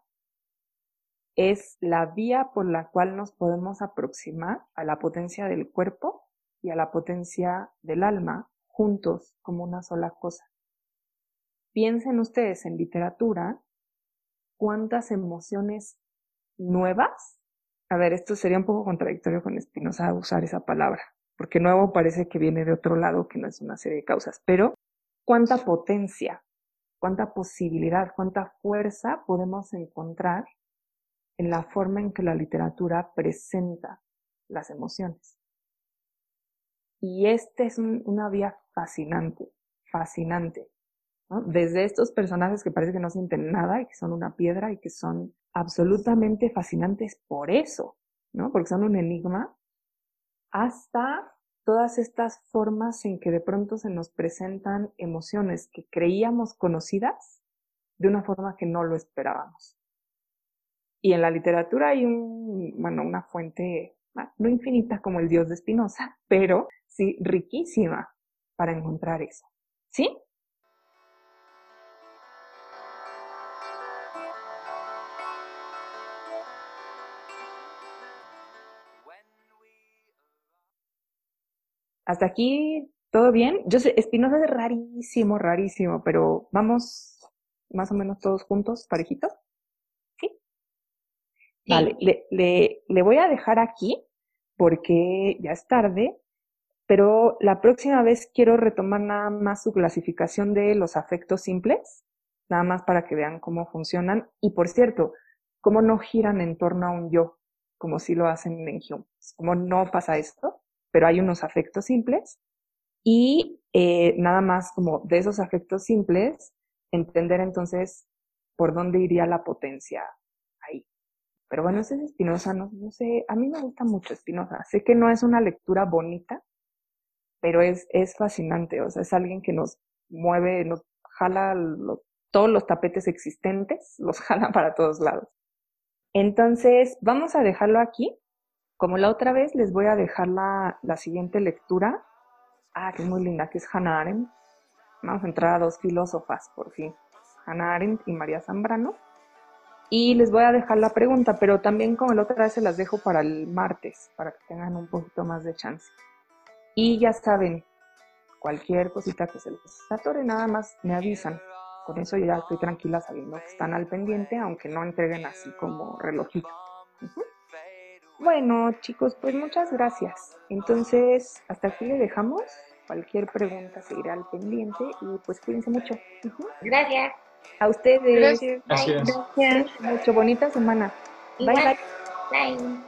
Es la vía por la cual nos podemos aproximar a la potencia del cuerpo y a la potencia del alma juntos como una sola cosa. Piensen ustedes en literatura cuántas emociones nuevas a ver, esto sería un poco contradictorio con Spinoza usar esa palabra, porque nuevo parece que viene de otro lado, que no es una serie de causas, pero cuánta potencia, cuánta posibilidad, cuánta fuerza podemos encontrar en la forma en que la literatura presenta las emociones. Y esta es una vía fascinante, fascinante. Desde estos personajes que parece que no sienten nada y que son una piedra y que son absolutamente fascinantes por eso, ¿no? Porque son un enigma, hasta todas estas formas en que de pronto se nos presentan emociones que creíamos conocidas de una forma que no lo esperábamos. Y en la literatura hay un, bueno, una fuente no infinita como el Dios de Spinoza, *laughs* pero sí riquísima para encontrar eso. ¿Sí? Hasta aquí, ¿todo bien? Yo sé, Espinosa es rarísimo, rarísimo, pero vamos más o menos todos juntos, parejitos. ¿Sí? Vale, le, le, le voy a dejar aquí porque ya es tarde, pero la próxima vez quiero retomar nada más su clasificación de los afectos simples, nada más para que vean cómo funcionan. Y por cierto, cómo no giran en torno a un yo, como si lo hacen en Hume. ¿Cómo no pasa esto? pero hay unos afectos simples y eh, nada más como de esos afectos simples, entender entonces por dónde iría la potencia. Pero bueno, ese es Espinosa, no, no, sé, a mí me gusta mucho Espinosa. Sé que no es una lectura bonita, pero es, es fascinante, o sea, es alguien que nos mueve, nos jala todos los tapetes existentes, los *laughs* jala para todos lados. Entonces, vamos a dejarlo aquí como la otra vez, les voy a dejar la, la siguiente lectura. Ah, que muy linda, que es Hannah Arendt. Vamos a entrar a dos filósofas, por fin, Hannah Arendt y María Zambrano. Y les voy a dejar la pregunta, pero también como la otra vez se las dejo para el martes, para que tengan un poquito más de chance. Y ya saben, cualquier cosita que se les atore, nada más me avisan. Con eso ya estoy tranquila sabiendo que están al pendiente, aunque no entreguen así como relojito. Bueno, chicos, pues muchas gracias. Entonces, hasta aquí le dejamos. Cualquier pregunta seguirá al pendiente y pues cuídense mucho. Gracias. A ustedes. Gracias. Gracias. Mucho bonita semana. Bye bye. Bye.